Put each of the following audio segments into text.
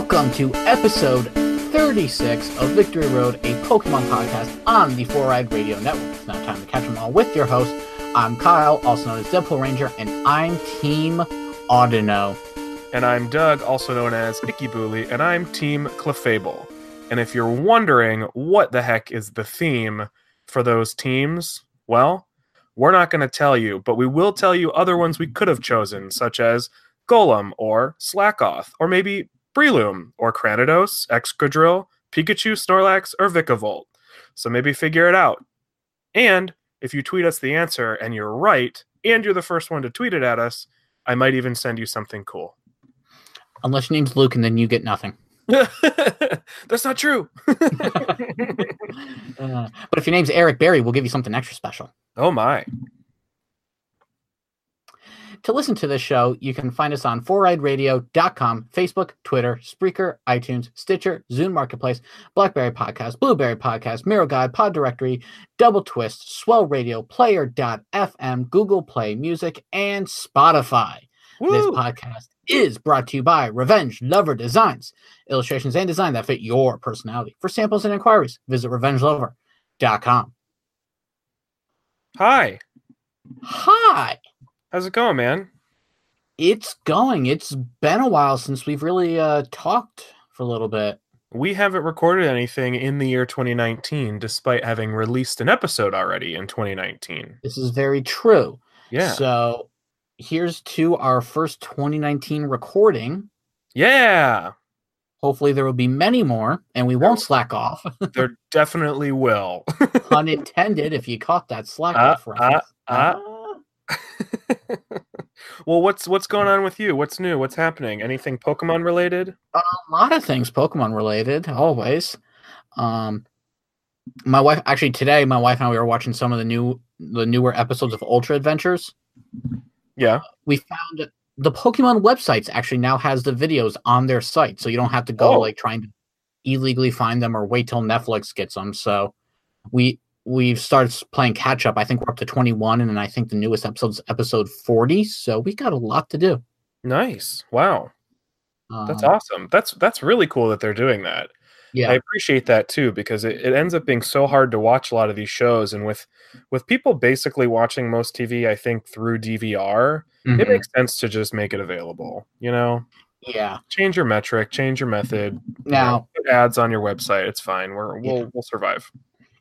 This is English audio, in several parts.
Welcome to episode 36 of Victory Road, a Pokemon podcast on the Four Eyed Radio Network. It's now time to catch them all with your host. I'm Kyle, also known as Deadpool Ranger, and I'm Team Audino. And I'm Doug, also known as Icky Booley, and I'm Team Clefable. And if you're wondering what the heck is the theme for those teams, well, we're not going to tell you, but we will tell you other ones we could have chosen, such as Golem or Slakoth, or maybe Breloom or Cranidos, Excadrill, Pikachu, Snorlax, or Vikavolt. So maybe figure it out. And if you tweet us the answer and you're right, and you're the first one to tweet it at us, I might even send you something cool. Unless your name's Luke, and then you get nothing. That's not true. Uh, but if your name's Eric Berry, we'll give you something extra special. oh my. To listen to this show, you can find us on foureyedradio.com, Facebook, Twitter, Spreaker, iTunes, Stitcher, Zune Marketplace, Blackberry Podcast, Blueberry Podcast, Miro Guide, Pod Directory, Double Twist, Swell Radio, Player.fm, Google Play Music, and Spotify. This podcast is brought to you by Revenge Lover Designs, illustrations and design that fit your personality. For samples and inquiries, visit revengelover.com. Hi. Hi. How's it going, man? It's going. It's been a while since we've really uh, talked for a little bit. We haven't recorded anything in the year 2019, despite having released an episode already in 2019. This is very true. Yeah. So here's to our first 2019 recording. yeah. Hopefully there will be many more, and we won't slack off. There definitely will. Pun intended. If you caught that slack Uh, off reference. uh. Ah. well, what's what's going on with you? What's new? What's happening? Anything Pokemon related? a lot of things Pokemon related, always. Um, my wife actually today, my wife and I we were watching some of the new the newer episodes of Ultra Adventures. Yeah. We found the Pokemon websites actually now has the videos on their site, so you don't have to go Oh. like trying to illegally find them or wait till Netflix gets them. So we we've started playing catch up. I think we're up to twenty one, and then I think the newest episode's episode forty. So we got a lot to do. Nice. Wow. That's Um, awesome. That's that's really cool that they're doing that. Yeah, I appreciate that too because it, it ends up being so hard to watch a lot of these shows and with with people basically watching most TV I think through DVR, it mhm, makes sense to just make it available, you know? yeah. Change your metric, change your method. you know, Now, put ads on your website, it's fine. We're we'll Yeah. we'll survive.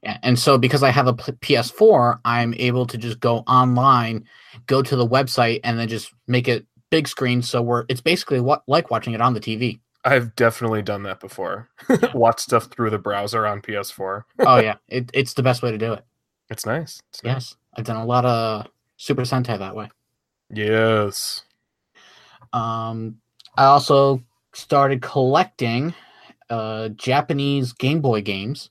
And so because I have a PS4, I'm able to just go online, go to the website, and then just make it big screen. So we're it's basically what like watching it on the TV. I've definitely done that before. Watch stuff through the browser on PS4. oh yeah, it, it's the best way to do it. It's nice. It's nice. Yes, I've done a lot of Super Sentai that way. Yes. Um, I also started collecting uh Japanese Game Boy games.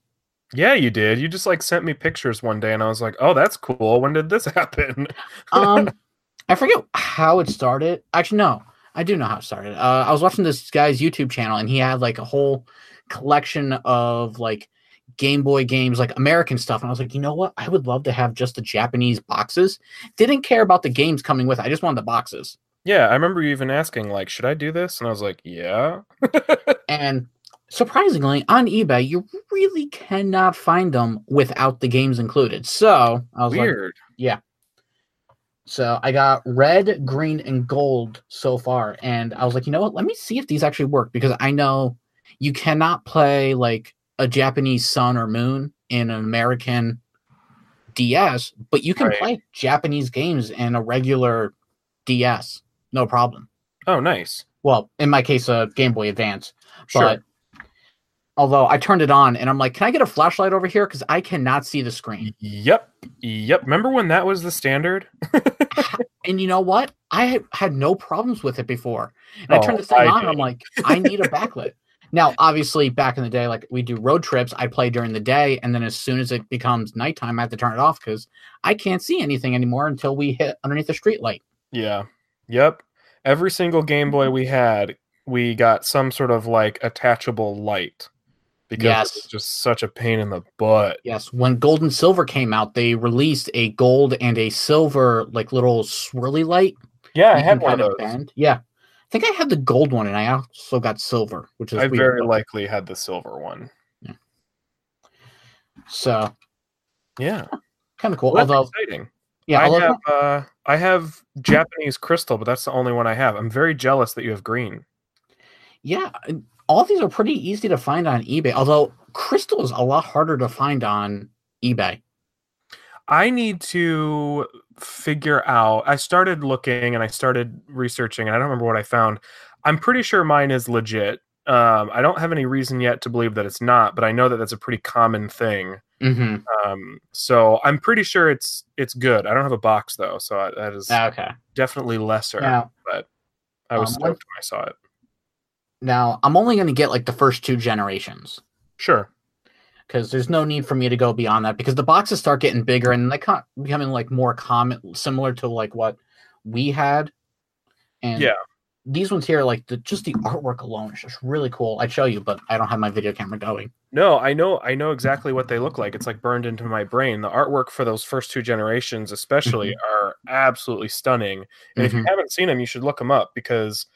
Yeah, you did. You just like sent me pictures one day and I was like, "Oh, that's cool. When did this happen?" Um, I forget how it started. Actually, no, I do know how it started. Uh, I was watching this guy's YouTube channel, and he had like a whole collection of like Game Boy games, like American stuff. And I was like, you know what? I would love to have just the Japanese boxes. Didn't care about the games coming with. it. I just wanted the boxes. Yeah, I remember you even asking, like, should I do this? And I was like, yeah. And surprisingly, on eBay, you really cannot find them without the games included. So I was like, Weird. Yeah. So I got red, green, and gold so far. And I was like, you know what? Let me see if these actually work because I know you cannot play like a Japanese sun or moon in an American DS, but you can Right. play Japanese games in a regular DS. No problem. oh, nice. Well, in my case, a Game Boy Advance. Sure. But Although I turned it on and I'm like, can I get a flashlight over here? Because I cannot see the screen. Yep. Yep. Remember when that was the standard? And you know what? I had- no problems with it before. And I Oh, turned this thing I on and I'm like, I need a backlit. Now, obviously, back in the day, like we do road trips, I play during the day. And then as soon as it becomes nighttime, I have to turn it off because I can't see anything anymore until we hit underneath the street light. Yeah. Yep. Every single Game Boy we had, we got some sort of like attachable light because Yes. it's just such a pain in the butt. Yes, when gold and silver came out, they released a gold and a silver, like little swirly light. Yeah, I had one of those. bend. Yeah, I think I had the gold one, and I also got silver, which is I weird. very likely had the silver one. so Yeah. kind of cool. Well, although, exciting. yeah, I have uh I have Japanese crystal, but that's the only one I have. I'm very jealous that you have green. yeah, all these are pretty easy to find on eBay. Although crystal is a lot harder to find on eBay. I need to figure out. I started looking and I started researching, and I don't remember what I found. I'm pretty sure mine is legit. Um, I don't have any reason yet to believe that it's not, but I know that that's a pretty common thing. Mm-hmm. Um, so I'm pretty sure it's it's good. I don't have a box though, so I, that is Okay. definitely lesser. Now, I was um, stoked when I saw it. Now I'm only going to get like the first two generations. Sure. because there's no need for me to go beyond that because the boxes start getting bigger and they kind becoming like more common, similar to like what we had. And Yeah. these ones here, like the just the artwork alone is just really cool. I'd show you, but I don't have my video camera going. No, I know I know exactly what they look like. It's like burned into my brain. The artwork for those first two generations especially are absolutely stunning. And if you Mhm. haven't seen them, you should look them up because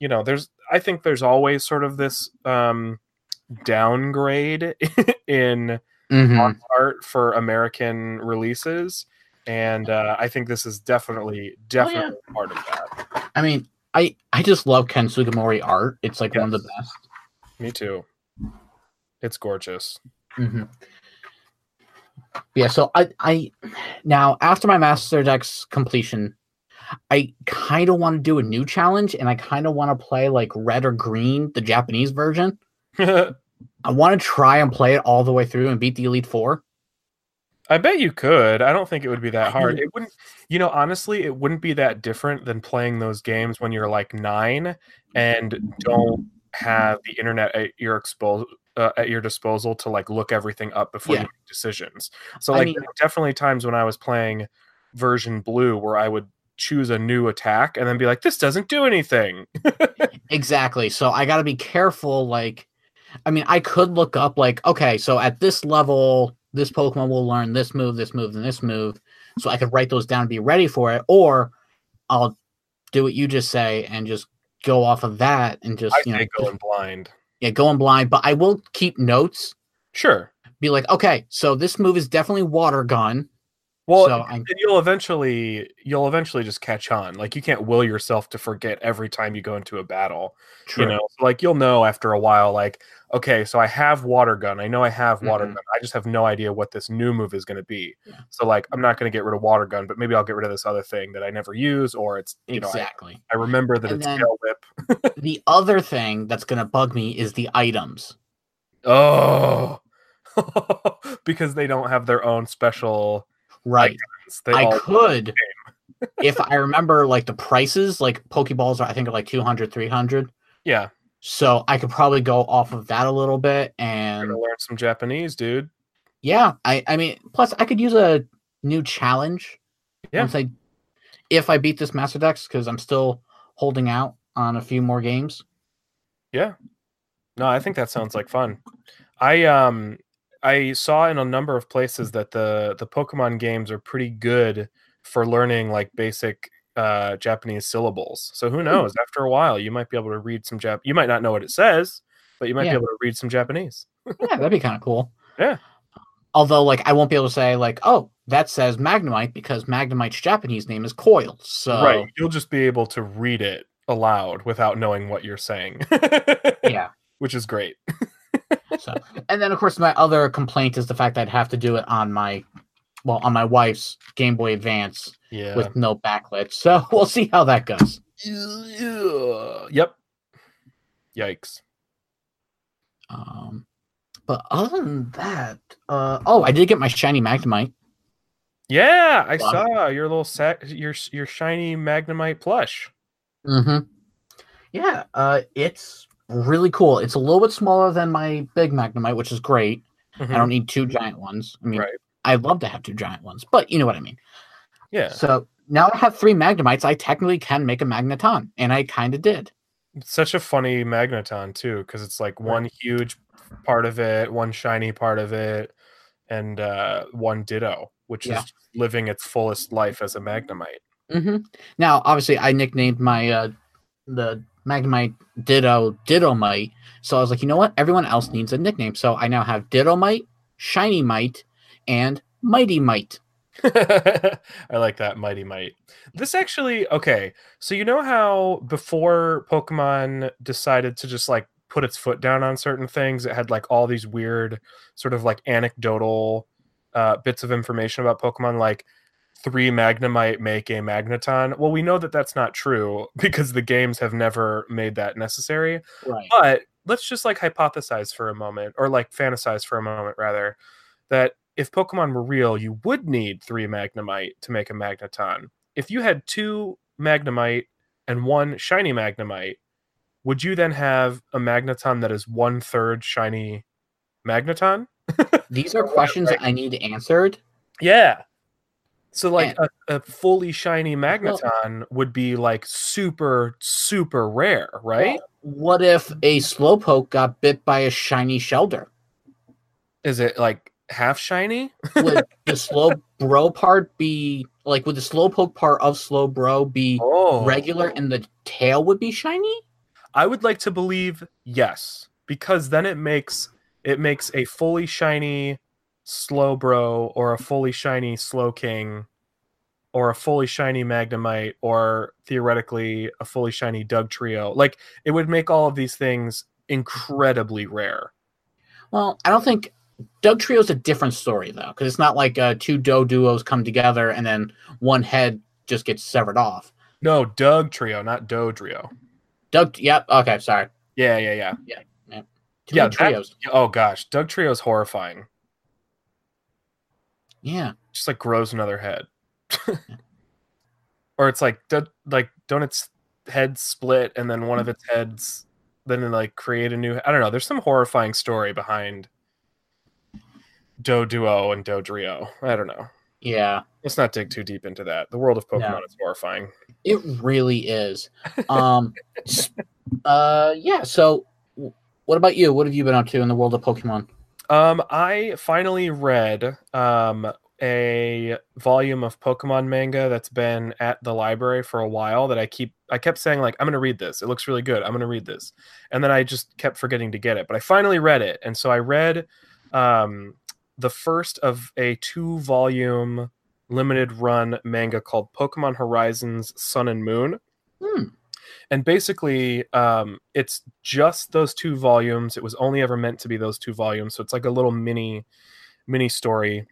you know, there's I think there's always sort of this um downgrade in Mhm. box art for American releases. And uh, I think this is definitely definitely part of that. I mean, I I just love Ken Sugimori art. It's like one of the best. Me too. It's gorgeous. hmm Yeah, so I I now after my Master Dex completion, I kind of want to do a new challenge, and I kind of want to play like red or green, the Japanese version. I want to try and play it all the way through and beat the Elite Four. I bet you could. I don't think it would be that hard. It wouldn't, you know, honestly, it wouldn't be that different than playing those games when you're like nine and don't have the internet at your exposal uh, at your disposal to like look everything up before Yeah. you make decisions. So I like mean- definitely times when I was playing version blue where I would choose a new attack and then be like, this doesn't do anything. Exactly. So I got to be careful. Like, I mean, I could look up like, okay, so at this level, this Pokemon will learn this move, this move, and this move. So I could write those down and be ready for it, or I'll do what you just say and just go off of that and just I you know going blind. yeah going blind. But I will keep notes. Sure. Be like, okay, so this move is definitely water gun. Well, so and you'll eventually you'll eventually just catch on. Like you can't will yourself to forget every time you go into a battle. True. You know, So, like you'll know after a while. Like, okay, so I have water gun. I know I have water Mhm. gun. I just have no idea what this new move is going to be. Yeah. So like, I'm not going to get rid of water gun, but maybe I'll get rid of this other thing that I never use, or it's you know, I, exactly. I remember that And it's tail whip. the other thing that's gonna bug me is the items. Oh, because they don't have their own special. Right. I could if I remember like the prices, like Pokeballs are I think are like 200, 300. yeah. So I could probably go off of that a little bit and learn some Japanese, dude. yeah, I I mean plus I could use a new challenge. Yeah. Once I if I beat this Master Dex cuz I'm still holding out on a few more games. Yeah. No, I think that sounds like fun. I um I saw in a number of places that the the Pokemon games are pretty good for learning like basic uh Japanese syllables. So who knows? After a while, you might be able to read some Jap. You might not know what it says, but you might Yeah. be able to read some Japanese. Yeah, that'd be kind of cool. Yeah. Although like I won't be able to say like, "Oh, that says Magnemite because Magnemite's Japanese name is Coil." So Right. You'll just be able to read it aloud without knowing what you're saying. yeah. Which is great. So, and then of course my other complaint is the fact that I'd have to do it on my, well, on my wife's Game Boy Advance Yeah. with no backlit. So we'll see how that goes. yep. Yikes. Um, But other than that, uh, oh, I did get my shiny Magnemite. Yeah, I Wow. saw your little set, your your shiny Magnemite plush. Mm-hmm. Yeah, uh, it's really cool. It's a little bit smaller than my big Magnemite, which is great. I don't need two giant ones. I mean, Right. I'd love to have two giant ones, but you know what I mean. Yeah, So now I have three Magnemites. I technically can make a Magneton, and I kind of did. it's such a funny magneton too, because it's like one huge part of it, one shiny part of it, and uh, one Ditto, which Yeah. is living its fullest life as a Magnemite. hmm Now, obviously, I nicknamed my uh, the Magnemite Ditto Dittomite. So I was like, you know what? Everyone else needs a nickname. So I now have Dittomite, Shiny Mite, and Mighty Mite. I like that mighty might. This actually okay. So you know how before Pokemon decided to just like put its foot down on certain things, it had like all these weird sort of like anecdotal uh, bits of information about Pokemon, like three Magnemite make a Magneton. Well, we know that that's not true because the games have never made that necessary. Right. But let's just like hypothesize for a moment, or like fantasize for a moment, rather, that if Pokemon were real, you would need three Magnemite to make a Magneton. If you had two Magnemite and one shiny Magnemite, would you then have a Magneton that is one third shiny Magneton? These are questions I need answered. Yeah. So like a, a fully shiny Well- Magneton would be like super, super rare, right? What if a Slowpoke got bit by a shiny Shelder? Is it like half shiny? Would the slow bro part be like would the Slowpoke part of Slowbro be Oh, regular and the tail would be shiny? I would like to believe yes, because then it makes it makes a fully shiny Slowbro or a fully shiny Slowking or a fully shiny magnemite or theoretically a fully shiny Dugtrio. Like it would make all of these things incredibly rare. Well, I don't think Dugtrio's a different story though, because it's not like uh, two Doduos come together and then one head just gets severed off. No, Dugtrio, not Dodrio. Doug, yep, okay, sorry. Yeah, yeah, yeah. Too Yeah, many that- trios. Oh gosh, Dugtrio's horrifying. Yeah, just like grows another head. or it's like do, like don't its head split and then one of its heads then like create a new I don't know. There's some horrifying story behind Doduo and Dodrio. I don't know. yeah, Let's not dig too deep into that. The world of Pokemon No. is horrifying. it really is. Um, uh, yeah. So, what about you? What have you been up to in the world of Pokemon? Um, I finally read um a volume of Pokemon manga that's been at the library for a while that I keep I kept saying like I'm gonna read this. It looks really good. I'm gonna read this. And then I just kept forgetting to get it. But I finally read it. And so I read um the first of a two volume limited run manga called Pokemon Horizons Sun and Moon Hmm. And basically um, it's just those two volumes. It was only ever meant to be those two volumes. So it's like a little mini mini story.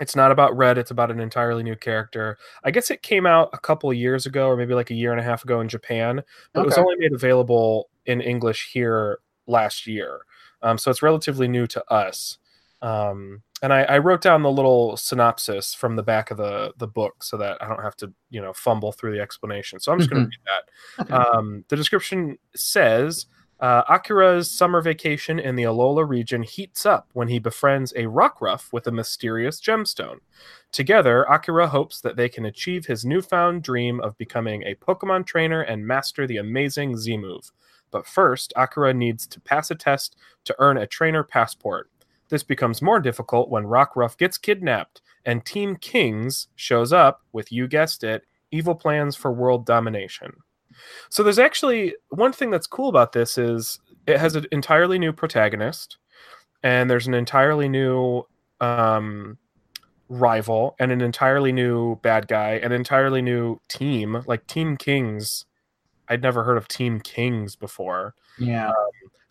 It's not about red. It's about an entirely new character. I guess it came out a couple of years ago or maybe like a year and a half ago in japan but it was only made available in english here last year. Um, so it's relatively new to us. Um, and I, I wrote down the little synopsis from the back of the the book so that I don't have to you know fumble through the explanation. So I'm just going to read that. Okay. Um, the description says uh, Akira's summer vacation in the Alola region heats up when he befriends a Rockruff with a mysterious gemstone. Together, Akira hopes that they can achieve his newfound dream of becoming a Pokemon trainer and master the amazing Z move. But first, Akira needs to pass a test to earn a trainer passport. This becomes more difficult when Rock Rockruff gets kidnapped and Team Kings shows up with, you guessed it, evil plans for world domination. So there's actually one thing that's cool about this is it has an entirely new protagonist and there's an entirely new um, rival and an entirely new bad guy, an entirely new team, like Team Kings. I'd never heard of Team Kings before. yeah.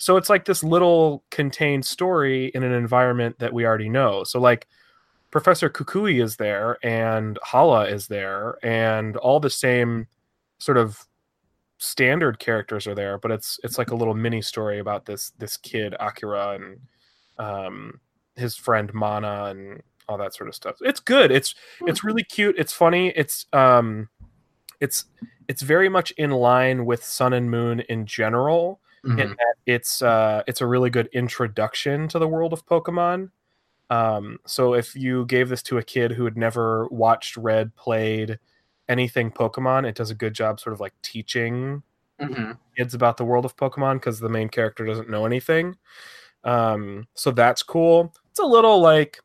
So it's like this little contained story in an environment that we already know. So like Professor Kukui is there and Hala is there and all the same sort of standard characters are there, but it's it's like a little mini story about this this kid Akira and um, his friend Mana and all that sort of stuff. It's good. It's it's really cute. It's funny. It's um, it's it's very much in line with Sun and Moon in general. In Mhm. that it's uh, it's a really good introduction to the world of Pokemon. Um, so if you gave this to a kid who had never watched, read, played anything Pokemon, it does a good job sort of like teaching Mhm. kids about the world of Pokemon because the main character doesn't know anything. Um, so that's cool. It's a little like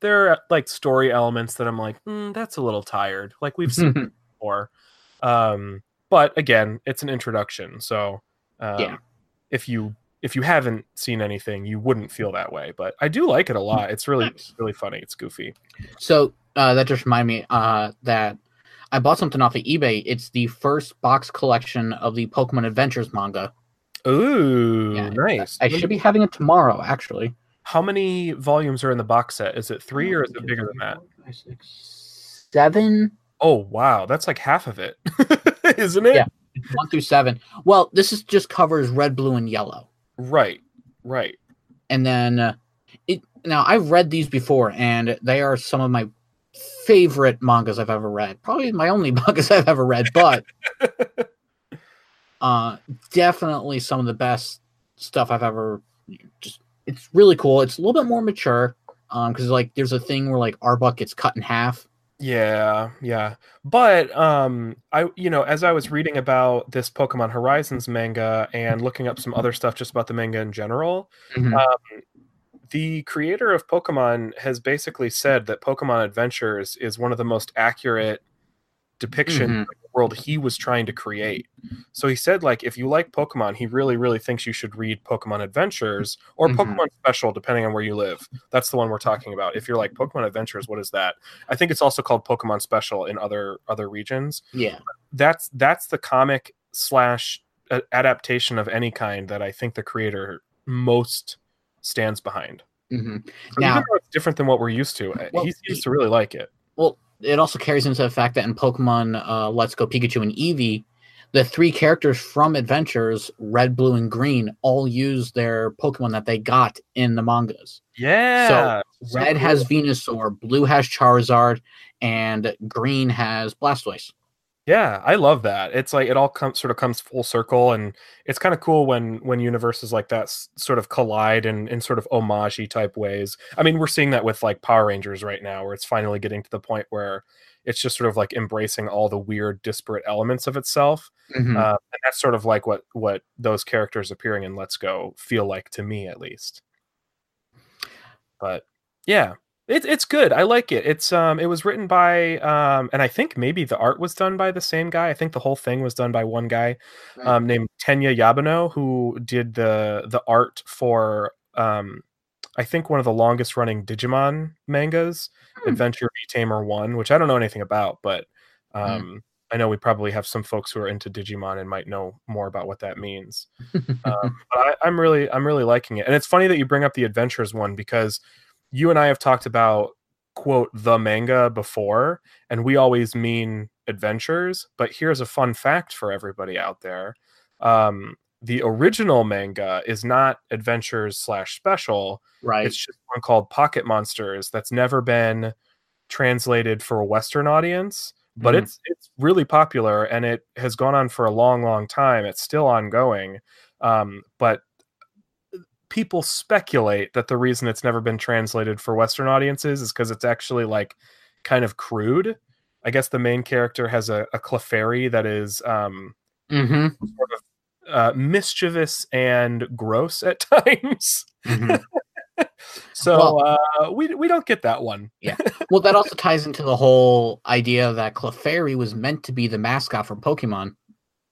there are like story elements that I'm like, "Hmm, that's a little tired. Like we've seen before. Um, but again, it's an introduction, so um, Yeah. if you if you haven't seen anything, you wouldn't feel that way. But I do like it a lot. It's really really funny. It's goofy. So uh, that just reminded me uh, that I bought something off of eBay. It's the first box collection of the Pokemon Adventures manga. Ooh, Yeah, nice. I should be having it tomorrow, actually. How many volumes are in the box set? Is it three or is it bigger than that? Seven, Oh wow, that's like half of it, isn't it? Yeah. one through seven. Well, this is just covers red, blue, and yellow. Right, right. and then uh, it now I've read these before, and they are some of my favorite mangas I've ever read. Probably my only mangas I've ever read, but uh, definitely some of the best stuff I've ever. Just it's really cool. It's a little bit more mature, um, because like there's a thing where like Arbok gets cut in half. Yeah, yeah. But um I you know, as I was reading about this Pokemon Horizons manga and looking up some other stuff just about the manga in general, Mhm. um the creator of Pokemon has basically said that Pokemon Adventures is one of the most accurate depictions Mhm. of the world he was trying to create. So he said like if you like Pokemon, he really really thinks you should read Pokemon Adventures or Mhm. Pokemon Special depending on where you live. That's the one we're talking about. If you're like Pokemon Adventures, what is that? I think it's also called Pokemon Special in other other regions. Yeah, That's that's the comic slash adaptation of any kind that I think the creator most stands behind. hmm So Now- it's different than what we're used to, uh, Well, he seems to really like it. Well, it also carries into the fact that in Pokemon uh, Let's Go Pikachu and Eevee, the three characters from Adventures, Red, Blue, and Green, all use their Pokemon that they got in the mangas. Yeah. so Red cool. has Venusaur, Blue has Charizard, and Green has Blastoise. Yeah, I love that. It's like it all comes sort of comes full circle, and it's kind of cool when when universes like that s- sort of collide in in sort of homage type ways. I mean, we're seeing that with like Power Rangers right now, where it's finally getting to the point where it's just sort of like embracing all the weird, disparate elements of itself, Mhm. uh, and that's sort of like what what those characters appearing in Let's Go feel like to me, at least. But yeah, it's it's good. I like it. It's um it was written by um and I think maybe the art was done by the same guy. I think the whole thing was done by one guy Right. um named Tenya Yabuno who did the the art for um I think one of the longest running Digimon mangas, Hmm. Adventure V Tamer 1, which I don't know anything about, but Hmm. um I know we probably have some folks who are into Digimon and might know more about what that means um, but I, I'm really I'm really liking it. And it's funny that you bring up the adventures one because you and I have talked about quote the manga before, and we always mean adventures. But here's a fun fact for everybody out there: um, the original manga is not adventures slash special. right. It's just one called Pocket Monsters that's never been translated for a Western audience, but Mhm. it's it's really popular and it has gone on for a long, long time. It's still ongoing, um, but people speculate that the reason it's never been translated for Western audiences is because it's actually like kind of crude. I guess the main character has a, a Clefairy that is um, hmm sort of uh, mischievous and gross at times. hmm So uh, we we don't get that one. Yeah. Well, that also ties into the whole idea that Clefairy was meant to be the mascot for Pokemon.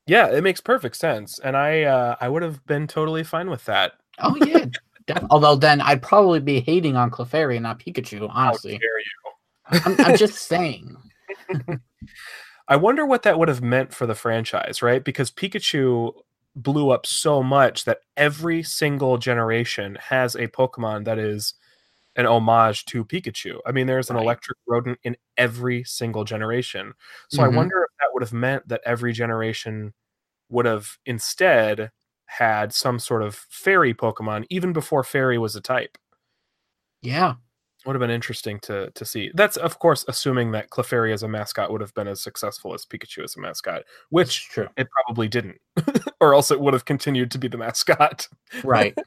Yeah, it makes perfect sense, and I uh, I would have been totally fine with that. Oh yeah. Although then I'd probably be hating on Clefairy and not Pikachu, How honestly. dare you? I'm, I'm just saying. I wonder what that would have meant for the franchise, right? Because Pikachu blew up so much that every single generation has a Pokemon that is an homage to Pikachu. I mean, there's an Right. electric rodent in every single generation. So Mhm. I wonder if that would have meant that every generation would have instead had some sort of fairy Pokemon even before fairy was a type. Yeah. Would have been interesting to to see. That's of course assuming that Clefairy as a mascot would have been as successful as Pikachu as a mascot, which true. it probably didn't, or else it would have continued to be the mascot. Right.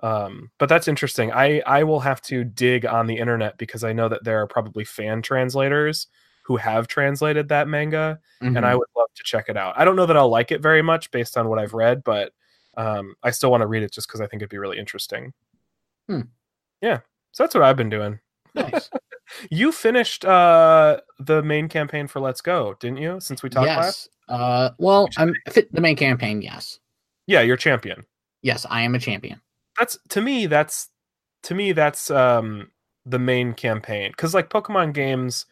Um, but that's interesting. I I will have to dig on the internet because I know that there are probably fan translators who have translated that manga, and Mhm. I would love to check it out. I don't know that I'll like it very much based on what I've read, but um, I still want to read it just because I think it'd be really interesting. Hmm. Yeah, so that's what I've been doing. nice. You finished uh, the main campaign for Let's Go, didn't you? Since we talked last, yes. Uh, well, I'm fit the main campaign. Yes. yeah, you're champion. Yes, I am a champion. That's to me. That's to me. That's um, the main campaign because like Pokemon games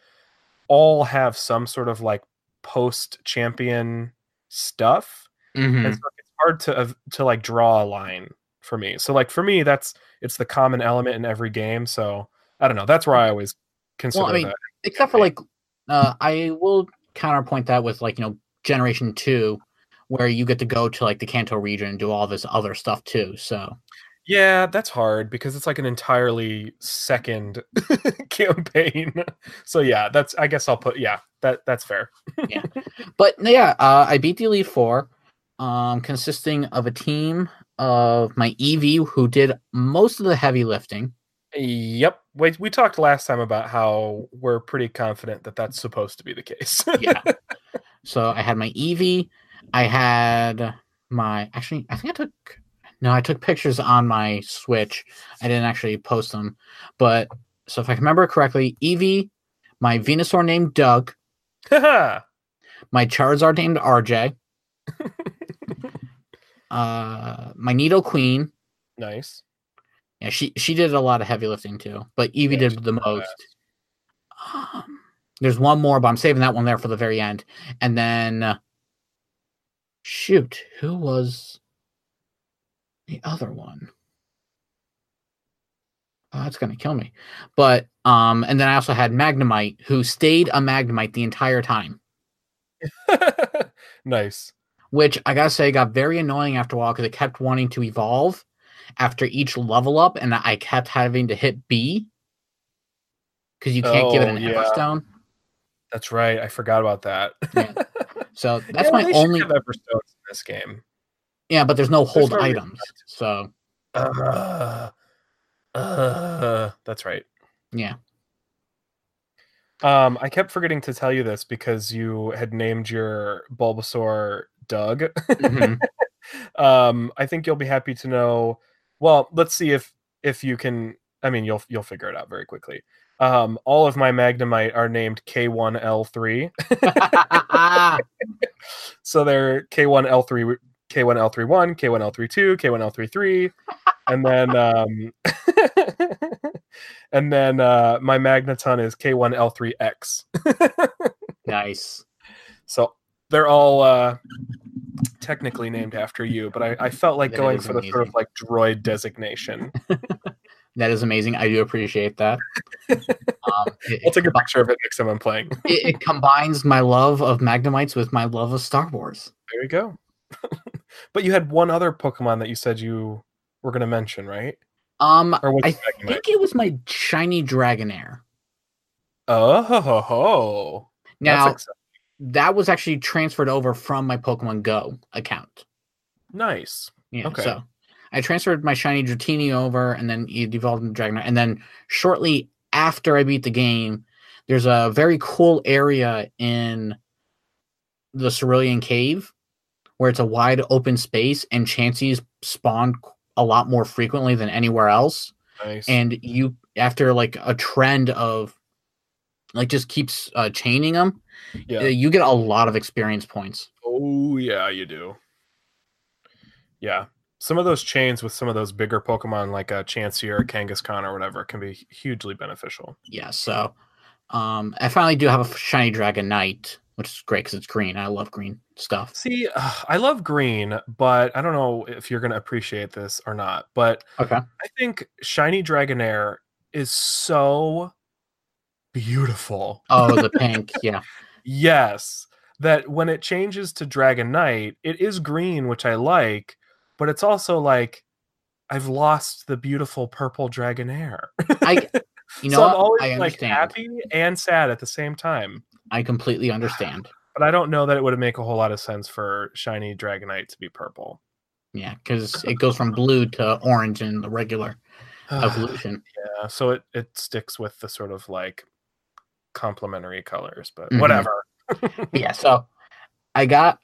all have some sort of like post champion stuff. Mhm. and so it's hard to to like draw a line for me. So like for me, that's it's the common element in every game. So I don't know. That's where I always consider Well, I mean, that. Except for like, uh, I will counterpoint that with like you know Generation Two, where you get to go to like the Kanto region and do all this other stuff too. So Yeah, that's hard because it's like an entirely second campaign. So yeah, that's I guess I'll put yeah that that's fair. Yeah. But yeah, uh, I beat the Elite Four, um, consisting of a team of my Eevee who did most of the heavy lifting. Yep. Wait, we talked last time about how we're pretty confident that that's supposed to be the case. Yeah. so I had my Eevee. I had my actually, I think I took no, I took pictures on my Switch. I didn't actually post them, but so if I remember correctly, Eevee, my Venusaur named Doug, my Charizard named RJ, uh, my Nidoqueen. nice. Yeah, she she did a lot of heavy lifting too, but Eevee Yeah, did the most. Um, there's one more, but I'm saving that one there for the very end. And then, uh, shoot, who was the other one? Oh, that's gonna kill me. But um, and then I also had Magnemite, who stayed a Magnemite the entire time, nice. which I gotta say got very annoying after a while because it kept wanting to evolve after each level up, and I kept having to hit B because you can't give it Oh, an yeah. Everstone. That's right. I forgot about that. Yeah. So that's Yeah, my only Everstones in this game. Yeah, but there's no hold no reason items. So Uh, uh, that's right. yeah. Um, I kept forgetting to tell you this because you had named your Bulbasaur Doug. Mhm. um, I think you'll be happy to know. Well, let's see if if you can. I mean, you'll you'll figure it out very quickly. Um, all of my Magnemite are named K1L3, so they're K1L3, K1L31, K1L32, K1L33, and then um, and then uh, my Magneton is K1L3X. nice. So they're all uh, technically named after you, but I, I felt like That going is for the sort of like droid designation. That is amazing. I do appreciate that. Um, it, I'll take a combi- picture of it next time I'm playing. it, it combines my love of Magnemites with my love of Star Wars. There you go. but you had one other Pokemon that you said you were going to mention, right? Um, I it think it was my shiny Dragonair. Oh, ho, ho, ho. Now that was actually transferred over from my Pokemon Go account. nice. Yeah. Okay. So I transferred my shiny Dratini over, and then it evolved into Dragonair. And then shortly after I beat the game, there's a very cool area in the Cerulean Cave where it's a wide open space, and Chanseys spawn a lot more frequently than anywhere else. Nice. And you, after like a trend of like just keeps uh, chaining them, yeah. you get a lot of experience points. Oh, yeah, you do. Yeah. Some of those chains with some of those bigger Pokemon like a Chansey or a Kangaskhan or whatever can be hugely beneficial. Yeah, so um, I finally do have a shiny Dragonite, which is great because it's green. I love green stuff. See, uh, I love green, but I don't know if you're going to appreciate this or not. But Okay. I think Shiny Dragonair is so beautiful. Oh, the pink. Yeah. Yes, that when it changes to Dragonite, it is green, which I like, but it's also like I've lost the beautiful purple Dragonair. I, you know, so I'm always I like happy and sad at the same time. I completely understand. But I don't know that it would make a whole lot of sense for shiny Dragonite to be purple. Yeah, because it goes from blue to orange in the regular evolution. yeah, so it it sticks with the sort of like complementary colors, but Mhm. whatever. yeah, so I got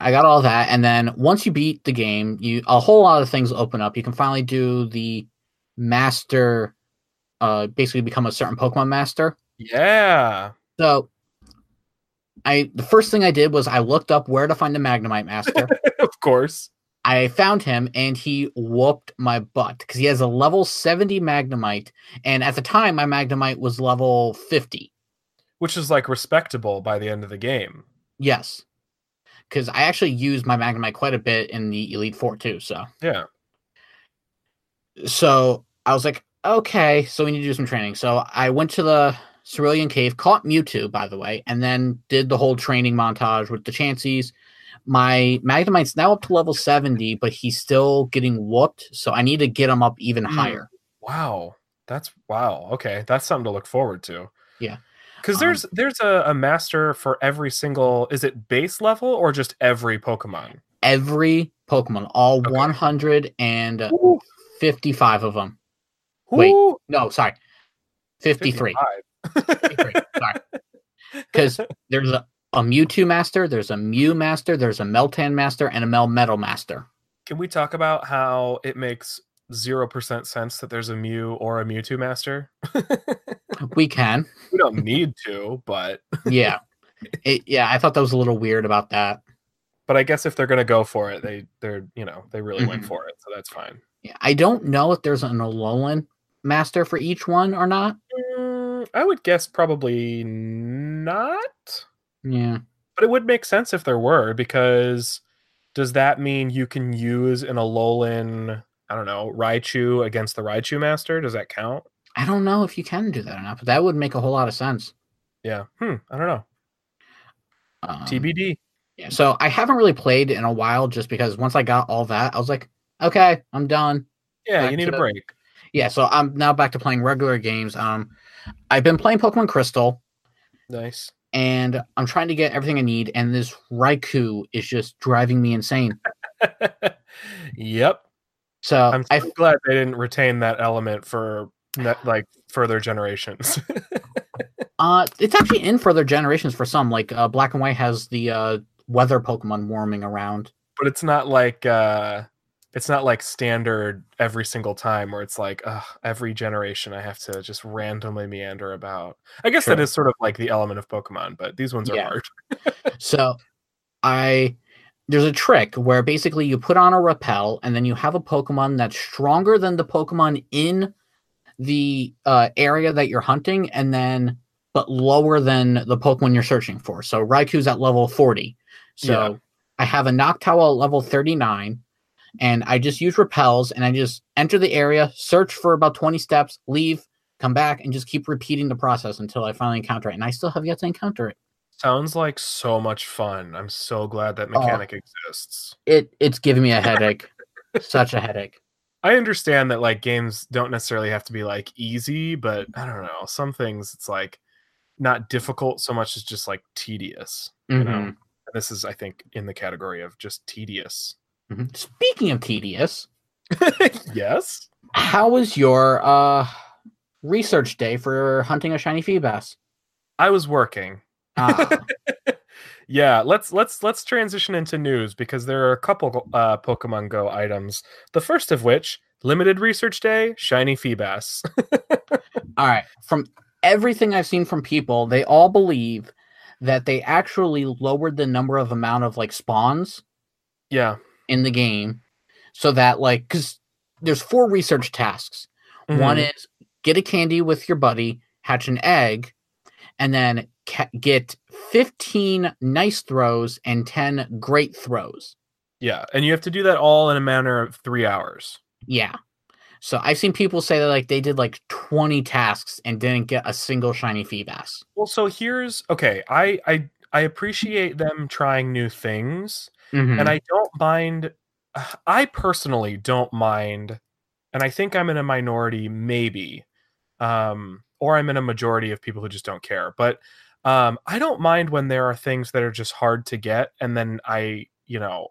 I got all that, and then once you beat the game, you a whole lot of things open up. You can finally do the master, uh, basically become a certain Pokemon master. Yeah. So, I the first thing I did was I looked up where to find the Magnemite master. of course. I found him, and he whooped my butt because he has a level seventy Magnemite, and at the time my Magnemite was level fifty. Which is like respectable by the end of the game. Yes, because I actually used my Magnemite quite a bit in the Elite Four too. So. Yeah. so I was like, okay, so we need to do some training. So I went to the Cerulean Cave, caught Mewtwo, by the way, and then did the whole training montage with the Chanseys. My Magnemite's now up to level 70, but he's still getting whooped. So I need to get him up even Hmm. higher. Wow. That's wow. Okay. That's something to look forward to. Yeah. Because Um, there's there's a, a master for every single is it base level or just every Pokemon? Every Pokemon, all Okay. 155 of them. Wait. No, sorry. 53. 55. 53. sorry. Because there's a, a Mewtwo master, there's a Mew master, there's a Meltan master, and a Melmetal master. Can we talk about how it makes zero percent sense that there's a Mew or a Mewtwo master? We can. we don't need to, but Yeah. It, yeah, I thought that was a little weird about that. but I guess if they're gonna go for it, they they're you know they really went Mhm. for it, so that's fine. Yeah, I don't know if there's an Alolan master for each one or not. Mm, I would guess probably not. Yeah. But it would make sense if there were, because does that mean you can use an Alolan, I don't know, Raichu against the Raichu Master? Does that count? I don't know if you can do that or not, but that would make a whole lot of sense. Yeah. Hmm. I don't know. Um, TBD. Yeah, so I haven't really played in a while just because once I got all that, I was like, okay, I'm done. Yeah, back you need to- a break. Yeah, so I'm now back to playing regular games. Um, I've been playing Pokemon Crystal, Nice. and I'm trying to get everything I need, and this Raikou is just driving me insane. yep. So I'm so I glad they didn't retain that element for like further generations. Uh, it's actually in further generations for some. Like uh, Black and White has the uh, weather Pokemon warming around. but it's not like uh it's not like standard every single time where it's like uh, every generation I have to just randomly meander about. I guess that is sort of like the element of Pokemon, but these ones are Yeah. hard. So I there's a trick where basically you put on a repel and then you have a Pokemon that's stronger than the Pokemon in the uh, area that you're hunting, and then but lower than the Pokemon you're searching for. So Raikou's at level 40. So Yeah. I have a Noctowl at level 39, and I just use repels and I just enter the area, search for about 20 steps, leave, come back, and just keep repeating the process until I finally encounter it. And I still have yet to encounter it. Sounds like so much fun. I'm so glad that Oh. mechanic exists. It it's giving me a headache. Such a headache. I understand that like games don't necessarily have to be like easy, but I don't know. Some things it's like not difficult so much as just like tedious. You know, Mhm, and this is I think in the category of just tedious. Mhm. Speaking of tedious, yes. how was your uh research day for hunting a shiny Feebas? I was working. Ah, yeah, let's let's let's transition into news because there are a couple uh, Pokemon Go items. The first of which, limited research day, shiny Feebas. all right. From everything I've seen from people, they all believe that they actually lowered the number of amount of like spawns yeah. In the game so that like because there's four research tasks one Mhm. is get a candy with your buddy hatch an egg and then ca- get 15 nice throws and 10 great throws yeah, and you have to do that all in a matter of three hours. yeah so i've seen people say that like they did like 20 tasks and didn't get a single shiny feebas Well, so here's okay. I I I appreciate them trying new things, Mhm. and I don't mind. I personally don't mind and I think I'm in a minority, maybe, um, or I'm in a majority of people who just don't care. But um, I don't mind when there are things that are just hard to get, and then I, you know,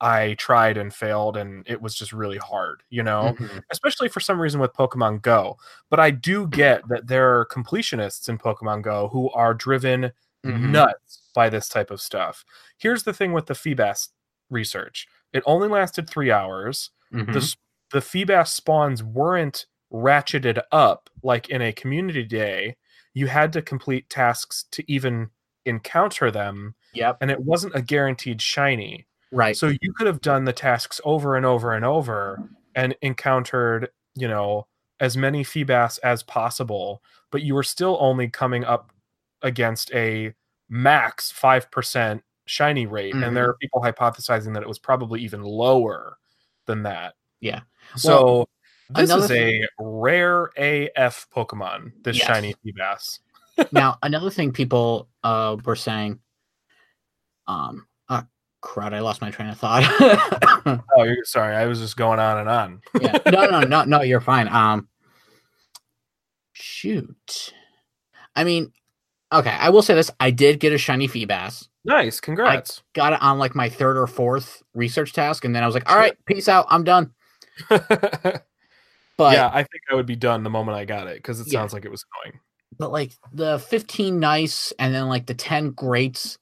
I tried and failed, and it was just really hard, you know, Mhm. especially for some reason with Pokemon Go. But I do get that there are completionists in Pokemon Go who are driven Mhm. nuts by this type of stuff. Here's the thing with the Feebas research it only lasted three hours. Mhm. The, the Feebas spawns weren't ratcheted up like in a community day. You had to complete tasks to even encounter them, Yep. and it wasn't a guaranteed shiny. Right. So you could have done the tasks over and over and over and encountered, you know, as many Feebas as possible, but you were still only coming up against a max 5% shiny rate. And there are people hypothesizing that it was probably even lower than that. Yeah. So this is a rare AF Pokemon, this Yes. shiny Feebas. now another thing people uh were saying um ah crud i lost my train of thought Oh, you're sorry. I was just going on and on. yeah no no no no you're fine um shoot i mean okay i will say this i did get a shiny feebas Nice. Congrats. got it on like my third or fourth research task and then i was like all right peace out i'm done but yeah, I think I would be done the moment I got it because it Yeah. sounds like it was going. but like the 15 nice and then like the 10 greats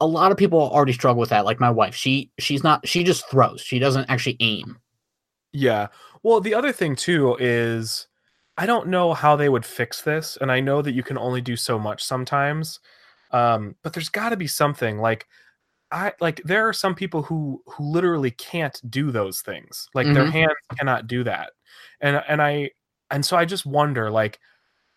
a lot of people already struggle with that like my wife she she's not she just throws she doesn't actually aim Yeah. Well, the other thing too is I don't know how they would fix this, and I know that you can only do so much sometimes. Um, but there's got to be something like I like there are some people who who literally can't do those things. Like their Mhm. hands cannot do that. And and I and so I just wonder like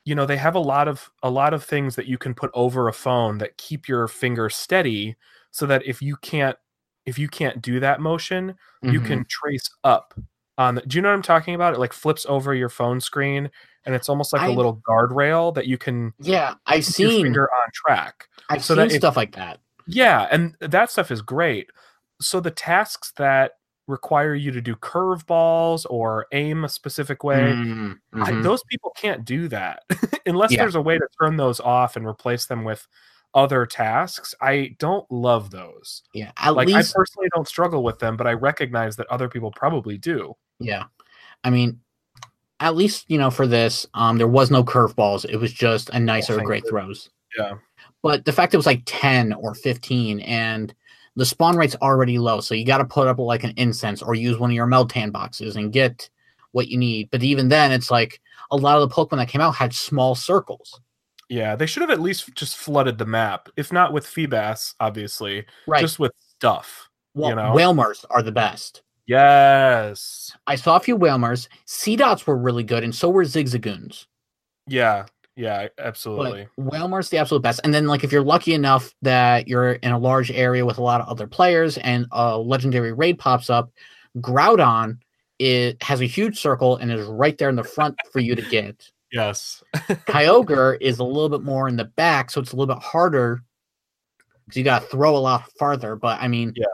you know they have a lot of a lot of things that you can put over a phone that keep your finger steady so that if you can't if you can't do that motion you Mhm. can trace up on the, do you know what i'm talking about it like flips over your phone screen and it's almost like a I- little guardrail that you can yeah i've seen finger on track i've so seen stuff like that yeah and that stuff is great so the tasks that require you to do curveballs or aim a specific way Mm, I, mhm. those people can't do that unless Yeah. there's a way to turn those off and replace them with other tasks i don't love those. Yeah at like least i personally don't struggle with them but i recognize that other people probably do. Yeah i mean at least you know for this um there was no curveballs it was just a nicer Oh, great goodness. throws. Yeah. But the fact it was like 10 or 15 and the spawn rate's already low so you got to put up like an incense or use one of your meltan boxes and get what you need. But even then it's like a lot of the pokemon that came out had small circles Yeah, they should have at least just flooded the map, if not with Feebas, obviously, right just with stuff. well you know? Wailmers are the best Yes. i saw a few Wailmers c dots were really good and so were zigzagoons Yeah. Yeah. Absolutely. But Wailmer's the absolute best. And then, like, if you're lucky enough that you're in a large area with a lot of other players and a legendary raid pops up, Groudon it has a huge circle and is right there in the front for you to get. Yes. Kyogre is a little bit more in the back, so it's a little bit harder because you got to throw a lot farther. But I mean, Yeah.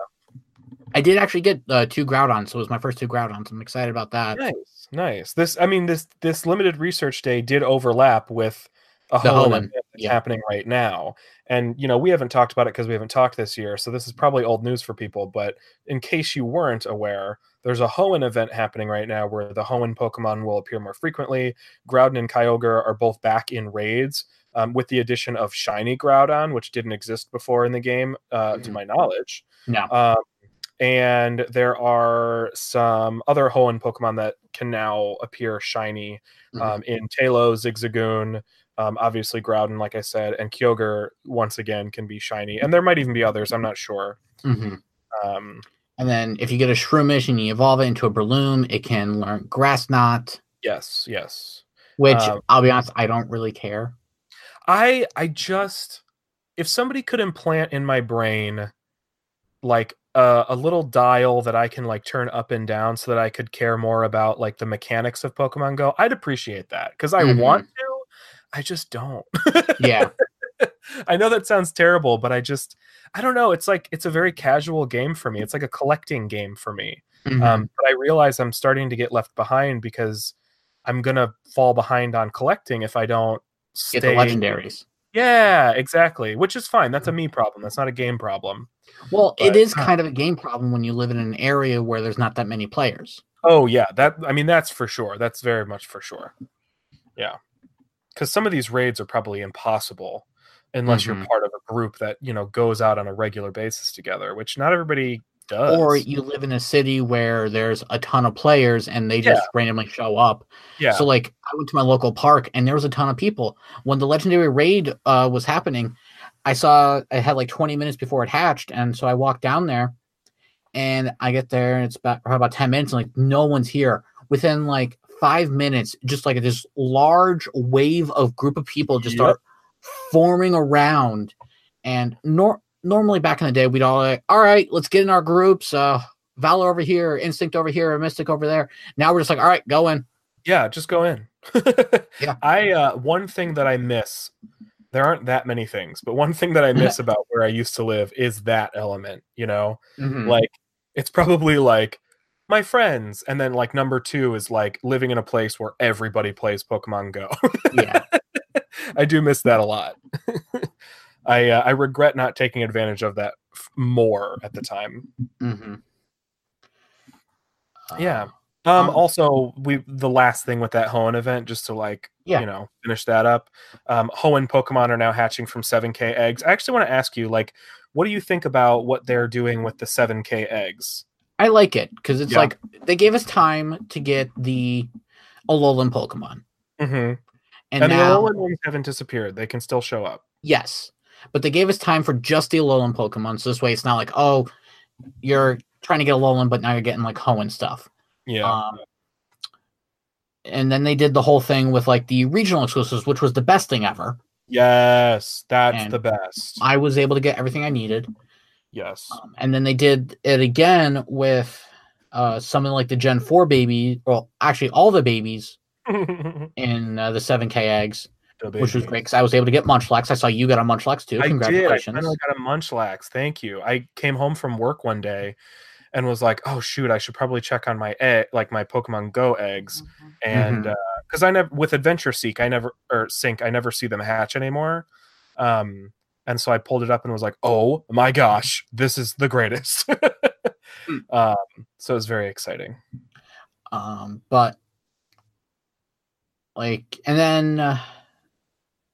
I did actually get uh, two Groudons, so it was my first two Groudons. I'm excited about that. nice. Nice. This. I mean this. This limited research day did overlap with a The Hoenn Hoenn, event that's yeah. happening right now, and you know we haven't talked about it because we haven't talked this year, so this is probably old news for people. But in case you weren't aware, there's a Hoenn event happening right now where the Hoenn Pokemon will appear more frequently. Groudon and Kyogre are both back in raids. Um, with the addition of Shiny Groudon, which didn't exist before in the game, uh, to Mhm. my knowledge. No. Um, and there are some other Hoenn Pokemon that can now appear shiny Mhm. um, in Taillow, Zigzagoon, um, obviously Groudon, like I said, and Kyogre once again can be shiny. And there might even be others, I'm not sure. Mhm. Um, And then, if you get a Shroomish and you evolve it into a Breloom, it can learn Grass Knot. yes, yes. which Um, I'll be honest, I don't really care. I I just if somebody could implant in my brain like a, a little dial that I can like turn up and down so that I could care more about like the mechanics of Pokemon Go, I'd appreciate that because I Mhm. want to, I just don't. Yeah, I know that sounds terrible, but I just I don't know. It's like it's a very casual game for me. It's like a collecting game for me. Mhm. Um, but I realize I'm starting to get left behind because I'm gonna fall behind on collecting if I don't stay. Get the legendaries. Yeah, exactly. Which is fine. That's a me problem. That's not a game problem. Well, it But- is kind of a game problem when you live in an area where there's not that many players. Oh yeah, that I mean that's for sure. That's very much for sure. Yeah, because some of these raids are probably impossible unless Mhm. you're part of a group that you know goes out on a regular basis together, which not everybody does. Or you live in a city where there's a ton of players and they just randomly show up. yeah, So like I went to my local park and there was a ton of people. When the legendary raid uh, was happening, I saw I had like 20 minutes before it hatched, and so I walked down there and I get there and it's about probably about 10 minutes and like no one's here. Within like five minutes, just like this large wave of group of people just Yep. start forming around. And nor- normally back in the day, we'd all like, all right, let's get in our groups. Uh Valor over here, Instinct over here, Mystic over there. Now we're just like, all right, go in. yeah, just go in. Yeah. I uh, one thing that I miss. There aren't that many things, but one thing that I miss about where I used to live is that element. You know, Mhm. like it's probably like my friends and then like number two is like living in a place where everybody plays pokemon go yeah. i do miss that a lot i uh, i regret not taking advantage of that f- more at the time Mm-hmm. yeah um Um, also we the last thing with that hoenn event just to like Yeah. you know finish that up um hoenn pokemon are now hatching from 7k eggs i actually want to ask you like what do you think about what they're doing with the 7k eggs I like it because it's Yeah. like they gave us time to get the Alolan Pokemon, mm-hmm. And, and, the now Alolan ones haven't disappeared they can still show up yes, but they gave us time for just the Alolan Pokemon. So this way, it's not like oh, you're trying to get Alolan, but now you're getting like Hoenn stuff. yeah Um, and then they did the whole thing with like the regional exclusives, which was the best thing ever. Yes, that's And the best. I was able to get everything I needed. yes. Um, and then they did it again with uh, something like the Gen 4 baby, well, actually, all the babies in uh, the 7K eggs, which was great because I was able to get Munchlax. I saw you got a Munchlax too. I did. I finally got a Munchlax. Thank you. I came home from work one day and was like, "Oh shoot, I should probably check on my egg, like my Pokemon Go eggs." And Mhm. because I never with Adventure Seek, I never or Sync, I never see them hatch anymore. Um, and so I pulled it up and was like, "Oh my gosh, this is the greatest!" Hmm. um, so it was very exciting. Um, but like, and then uh,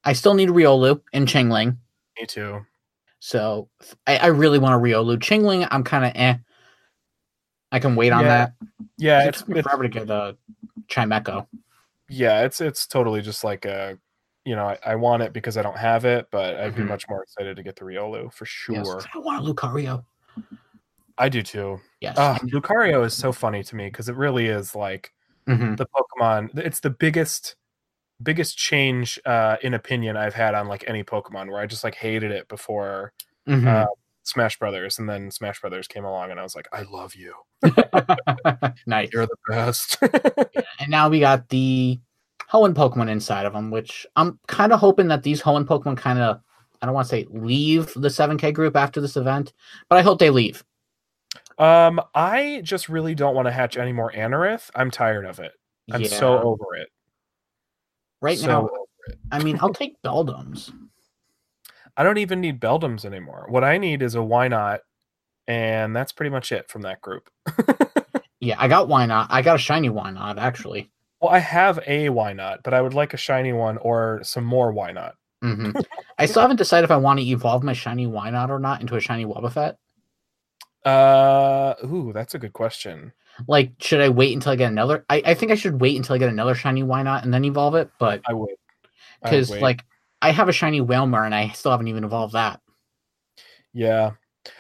I still need Riolu and Chingling. Me too. So I, I really want a Riolu. Chingling, I'm kind of eh. I can wait on Yeah, that. Yeah, it it's, took me it's forever to get a Chimecho. yeah, it's it's totally just like a you know, I, I want it because I don't have it, but I'd be Mhm. much more excited to get the Riolu for sure. Yes, I want a Lucario. I do too. Yes. Ah, Lucario is so funny to me because it really is like Mhm. the Pokemon. It's the biggest biggest change uh, in opinion I've had on like any Pokemon where I just like hated it before Mhm. uh, Smash Brothers, and then Smash Brothers came along, and I was like, I love you. nice. You're the best. And now we got the Hoenn Pokemon inside of them, which I'm kind of hoping that these Hoenn Pokemon kind of, I don't want to say leave the 7K group after this event, but I hope they leave. Um, I just really don't want to hatch any more Anorith. I'm tired of it. I'm so over it. right so now, it. I mean, I'll take Beldums. I don't even need Beldums anymore. What I need is a Wynaut, and that's pretty much it from that group. Yeah, I got Wynaut. I got a shiny Why Not, actually. Well, I have a Wynaut, but I would like a shiny one or some more Wynaut. hmm I still haven't decided if I want to evolve my shiny Wynaut or not into a shiny Wobbuffet. Uh, ooh, that's a good question. Like, should I wait until I get another? I, I think I should wait until I get another shiny Wynaut and then evolve it, but I would. Because like I have a shiny Wailmer and I still haven't even evolved that. yeah,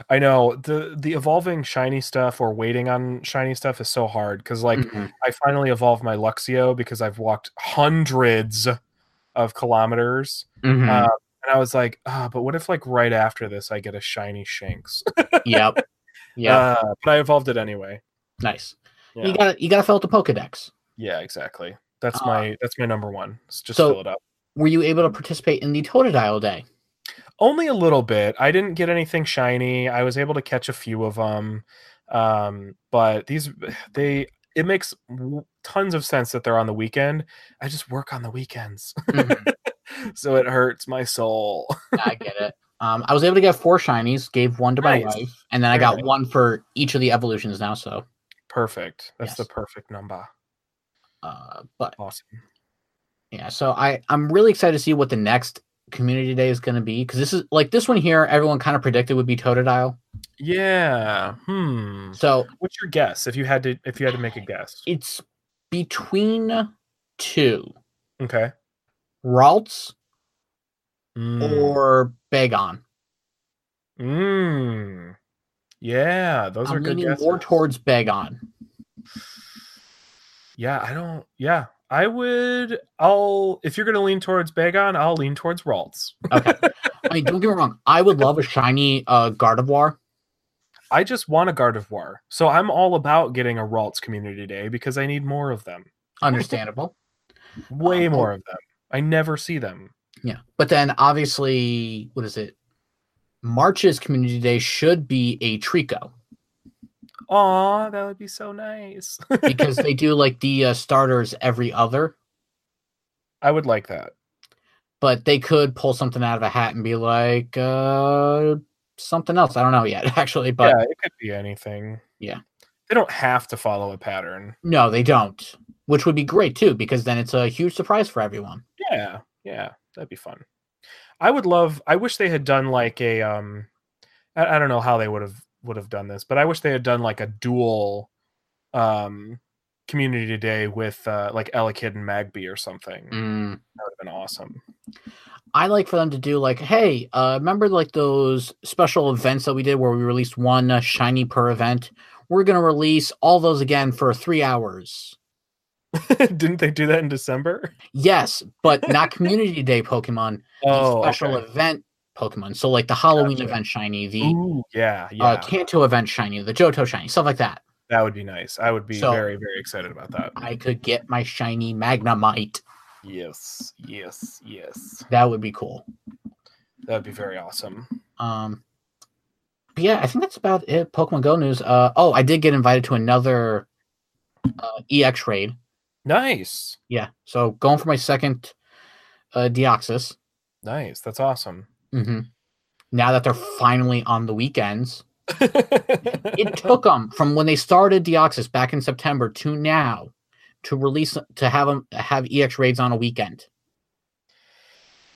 I know the the evolving shiny stuff or waiting on shiny stuff is so hard because like Mhm. I finally evolved my Luxio because I've walked hundreds of kilometers, Mhm. uh, and I was like, ah, but what if like right after this I get a shiny Shinx? yep. Yeah. Uh, but I evolved it anyway. nice. Yeah, You got you got to fill out the Pokedex. yeah, exactly. That's Uh, my that's my number one. Let's just so- fill it up. Were you able to participate in the Totodile Day? Only a little bit. I didn't get anything shiny. I was able to catch a few of them. Um, but these they it makes tons of sense that they're on the weekend. I just work on the weekends, Mhm. so it hurts my soul. I get it. Um, I was able to get four shinies, gave one to my wife, and then I got nice. one for each of the evolutions now. So, Perfect. That's the perfect number. uh, but Awesome. yeah, so I I'm really excited to see what the next community day is going to be because this is like this one here. Everyone kind of predicted would be Totodile. Yeah. Hmm. So What's your guess if you had to if you had to make a guess? it's between two Okay. Ralts Mm. or Bagon. Mm. Yeah, those are I'm good guesses. more towards Bagon. Yeah, I don't. Yeah, I would. I'll. If you're gonna lean towards Bagon, I'll lean towards Ralts. Okay. I mean, don't get me wrong. I would love a shiny uh, Gardevoir. I just want a Gardevoir, so I'm all about getting a Ralts Community Day because I need more of them. Understandable. Way Oh. more of them. I never see them. Yeah. But then obviously, what is it? March's community day should be a Treecko Aw, that would be so nice. because they do like the uh, starters every other, I would like that. but they could pull something out of a hat and be like uh something else. I don't know yet, actually, but yeah, it could be anything. Yeah. They don't have to follow a pattern. no, they don't. Which would be great too, because then it's a huge surprise for everyone. Yeah, yeah, that'd be fun. I would love. I wish they had done like a. Um, I, I don't know how they would have would have done this, but I wish they had done like a dual, um, community today with uh, like Elekid and Magby or something. Mm. That would have been awesome. I like for them to do like, hey, uh, remember like those special events that we did where we released one uh, shiny per event? We're gonna release all those again for three hours. Didn't they do that in December? Yes, but not community day Pokemon. Oh, special okay. event Pokemon. So like the Halloween Gotcha. event shiny, the Ooh, yeah, yeah, uh, Kanto event shiny, the Johto shiny, stuff like that. that would be nice. I would be So- very, very excited about that. I could get my shiny Magnemite. Yes, yes, yes. That would be cool. That would be very awesome. Um, but yeah, I think that's about it. Pokemon Go news. Uh, oh, I did get invited to another uh, EX raid. Nice, Yeah, so going for my second uh, Deoxys. nice. That's awesome. hmm Now that they're finally on the weekends, it took them from when they started Deoxys back in September to now to release to have them have EX raids on a weekend.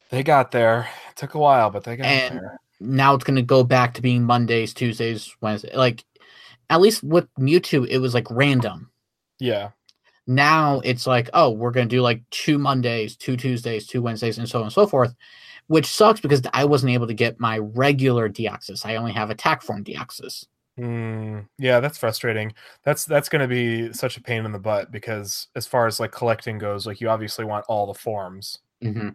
They got there. It took a while, but they got And- there. Now it's going to go back to being Mondays, Tuesdays, Wednesdays. Like at least with Mewtwo, it was like random. Yeah. Now it's like oh we're going to do like two mondays two tuesdays two wednesdays and so on and so forth which sucks because i wasn't able to get my regular deoxys i only have attack form deoxys Mm, yeah, that's frustrating. That's that's going to be such a pain in the butt because as far as like collecting goes, like you obviously want all the forms. mm-hmm.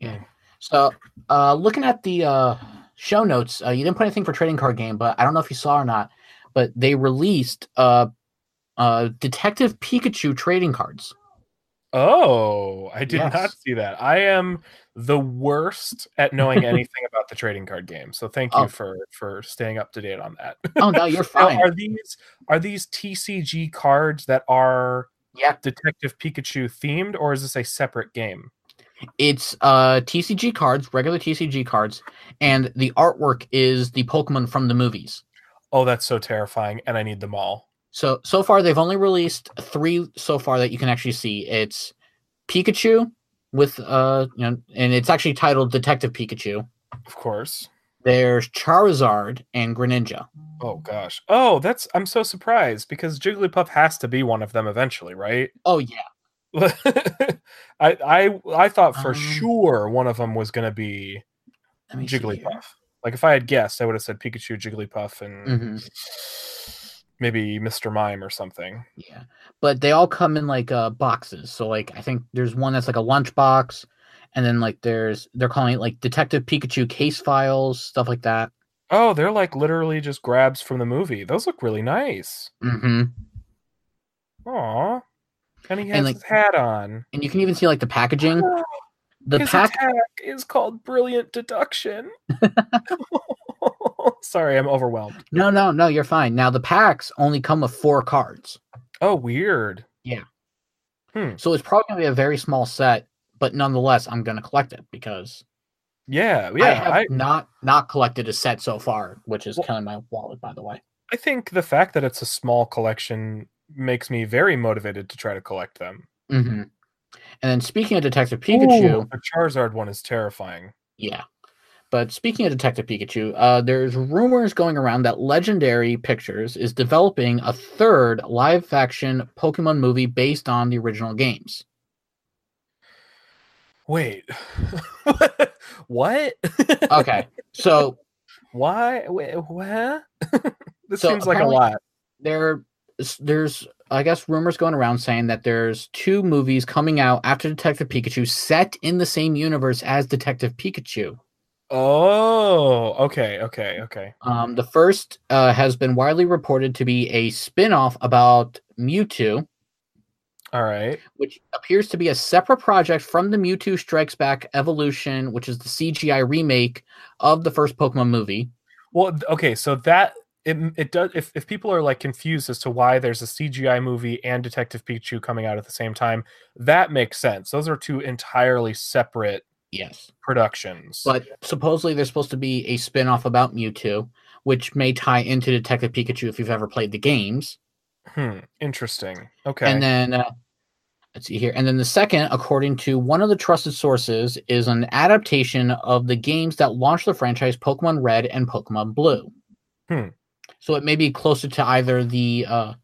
yeah Mm. so uh looking at the uh show notes uh, you didn't put anything for trading card game but i don't know if you saw or not but they released uh uh detective pikachu trading cards Oh, I did not see that. I am the worst at knowing anything about the trading card game. So thank you Oh. for for staying up to date on that. oh no you're Now, fine are these are these TCG cards that are yeah Detective Pikachu themed, or is this a separate game? It's uh TCG cards, regular TCG cards, and the artwork is the Pokemon from the movies. Oh, that's so terrifying, and I need them all. So so far they've only released three so far that you can actually see. It's Pikachu with uh you know and it's actually titled Detective Pikachu. Of course. There's Charizard and Greninja. Oh gosh. Oh, that's I'm so surprised because Jigglypuff has to be one of them eventually, right? Oh yeah. I I I thought for Um, sure one of them was going to be Let me see here. Jigglypuff. Like if I had guessed, I would have said Pikachu, Jigglypuff, and Mhm. Maybe Mr. Mime or something. Yeah. But they all come in like uh boxes. So like I think there's one that's like a lunch box and then like there's they're calling it like Detective Pikachu case files, stuff like that. Oh, they're like literally just grabs from the movie. Those look really nice. Mm-hmm. Aw. And he has And, like- his hat on. And you can even see like the packaging. The pack is called Brilliant Deduction. Sorry, I'm overwhelmed. No, no, no, you're fine. Now the packs only come with four cards. Oh, weird. Yeah. So it's probably gonna be a very small set, but nonetheless, I'm gonna collect it because Yeah, yeah, I have I, not not collected a set so far, which is Well- killing my wallet, by the way. I think the fact that it's a small collection makes me very motivated to try to collect them. hmm And then speaking of Detective Pikachu, Ooh, the Charizard one is terrifying. yeah. But speaking of Detective Pikachu, uh, there's rumors going around that Legendary Pictures is developing a third live action Pokemon movie based on the original games. Wait. what? Okay, so Why? Wait, what? this So seems like a lot. there there's I guess rumors going around saying that there's two movies coming out after Detective Pikachu set in the same universe as Detective Pikachu. Oh, okay, okay, okay. Um, the first uh, has been widely reported to be a spin-off about Mewtwo, All right. which appears to be a separate project from the Mewtwo Strikes Back Evolution, which is the CGI remake of the first Pokemon movie. Well, okay, so that it it does if if people are like confused as to why there's a CGI movie and Detective Pikachu coming out at the same time, that makes sense. Those are two entirely separate Yes. productions. But supposedly there's supposed to be a spin-off about Mewtwo, which may tie into Detective Pikachu if you've ever played the games. hmm, interesting. Okay. And then uh, let's see here. And then the second, according to one of the trusted sources, is an adaptation of the games that launched the franchise Pokemon Red and Pokemon Blue. Hmm. So it may be closer to either the uh,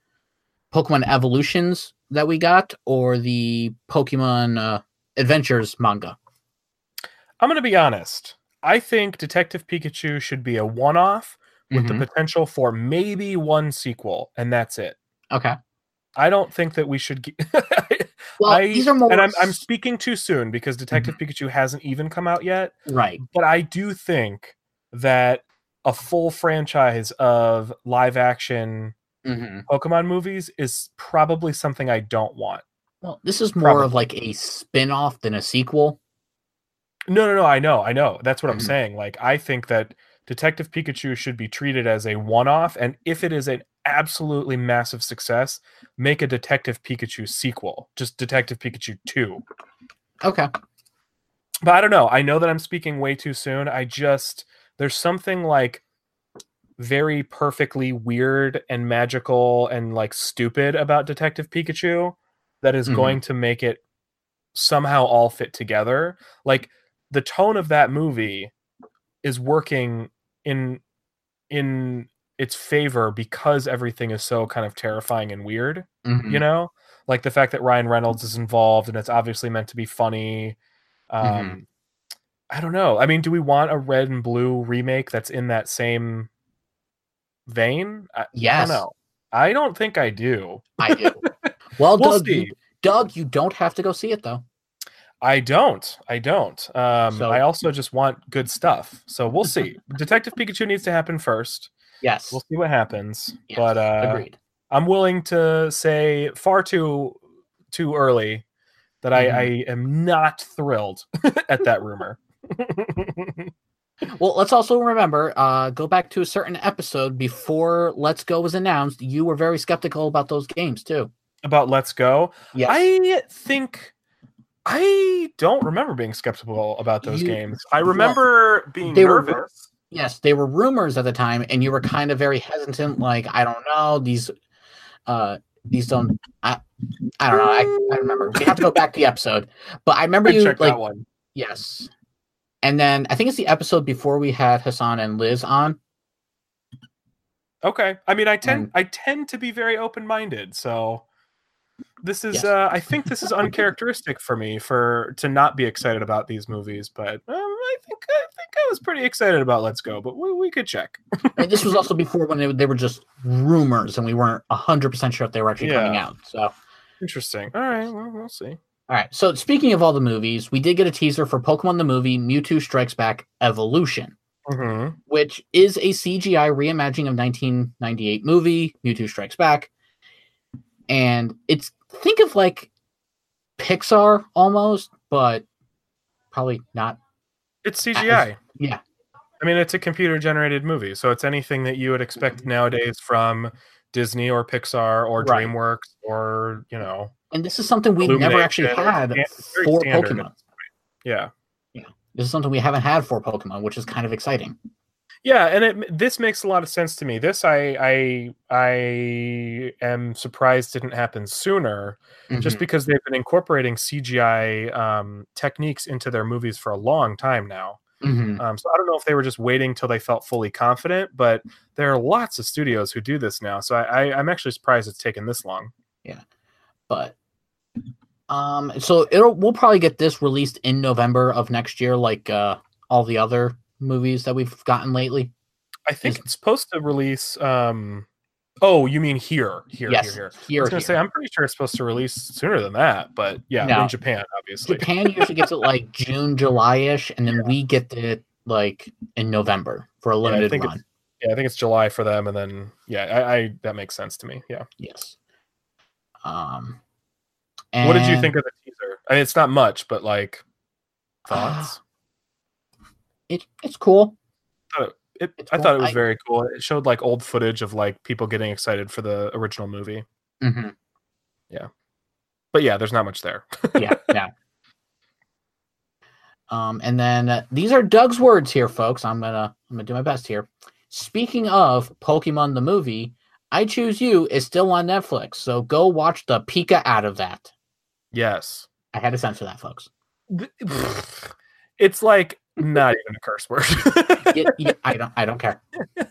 Pokemon Evolutions that we got or the Pokemon uh, Adventures manga. I'm going to be honest. I think Detective Pikachu should be a one-off with Mhm. the potential for maybe one sequel, and that's it. Okay. I don't think that we should. Ge- Well, I, these are more and I'm I'm speaking too soon because Detective Pikachu hasn't even come out yet. right. But I do think that a full franchise of live action hmm Pokemon movies is probably something I don't want. Well, this is more of like a spin-off than a sequel. No, no, no. I know, I know. That's what I'm Mhm. saying. Like, I think that Detective Pikachu should be treated as a one-off, and if it is an absolutely massive success, make a Detective Pikachu sequel, just Detective Pikachu Two. Okay. But I don't know. I know that I'm speaking way too soon. I just there's something like very perfectly weird and magical and like stupid about Detective Pikachu that is Mhm. going to make it somehow all fit together. Like the tone of that movie is working in in its favor because everything is so kind of terrifying and weird Mhm. you know like the fact that ryan reynolds is involved and it's obviously meant to be funny um Mm-hmm. i don't know i mean do we want a red and blue remake that's in that same vein i, I Yes, don't know i don't think i do I do. Well, we'll Doug, you, Doug, you don't have to go see it though. I don't i don't um So- i also just want good stuff so we'll see detective pikachu needs to happen first Yes, we'll see what happens yes, but uh agreed. I'm willing to say far too too early that I, I am not thrilled at that rumor. Well, let's also remember, uh, go back to a certain episode before Let's Go was announced. You were very skeptical about those games too. About Let's Go, Yes. I think I don't remember being skeptical about those You- games. I remember being they were- nervous. yes, they were rumors at the time, and you were kind of very hesitant. Like, I don't know these. Uh, these don't. I. I don't know. I, I remember. We have to go back to the episode, but I remember I you like that one. yes. And then I think it's the episode before we had Hassan and Liz on. Okay. I mean, I tend And- I tend to be very open minded, so this is Yes. uh, I think this is uncharacteristic for me for to not be excited about these movies, but um, I think I think I was pretty excited about Let's Go, but we, we could check. And this was also before when they, they were just rumors, and we weren't hundred percent sure if they were actually coming out. So. Interesting. All right, well, we'll see. All right. So speaking of all the movies, we did get a teaser for Pokemon the movie Mewtwo Strikes Back Evolution, hmm which is a CGI reimagining of 1998 movie Mewtwo Strikes Back. And it's think of like Pixar almost, but probably not. It's CGI. Yeah. I mean, it's a computer generated movie, so it's anything that you would expect mm-hmm. nowadays from Disney or Pixar or Right. DreamWorks or you know, And this is something we've never actually had for standard. Pokemon. Yeah. Yeah, This is something we haven't had for Pokemon, which is kind of exciting. Yeah, and it this makes a lot of sense to me. This I I I am surprised didn't happen sooner, just Mhm. because they've been incorporating CGI um, techniques into their movies for a long time now. Mhm. Um, so I don't know if they were just waiting till they felt fully confident, but there are lots of studios who do this now. So I, I, I'm actually surprised it's taken this long. Yeah, but um so it'll we'll probably get this released in november of next year like uh all the other movies that we've gotten lately I think Is- it's supposed to release. Um, oh, you mean here, here, yes here, here. I was gonna here. say I'm pretty sure it's supposed to release sooner than that, but yeah, No. in Japan, obviously. japan usually gets it like june july-ish and then we get it like in november for a limited think run Yeah, I think it's July for them, and then yeah, I, I that makes sense to me. Yeah. yes um What did you think of the teaser? I mean, it's not much, but like uh, thoughts. It, it's cool it, it's I cool. thought it was I- very cool. It showed like old footage of like people getting excited for the original movie. hmm Yeah, But yeah, there's not much there. yeah yeah um and then uh, these are doug's words here folks i'm gonna i'm gonna do my best here speaking of pokemon the movie i choose you is still on netflix so go watch the pika out of that yes. i had to censor that folks It's like not even a curse word. I don't i don't care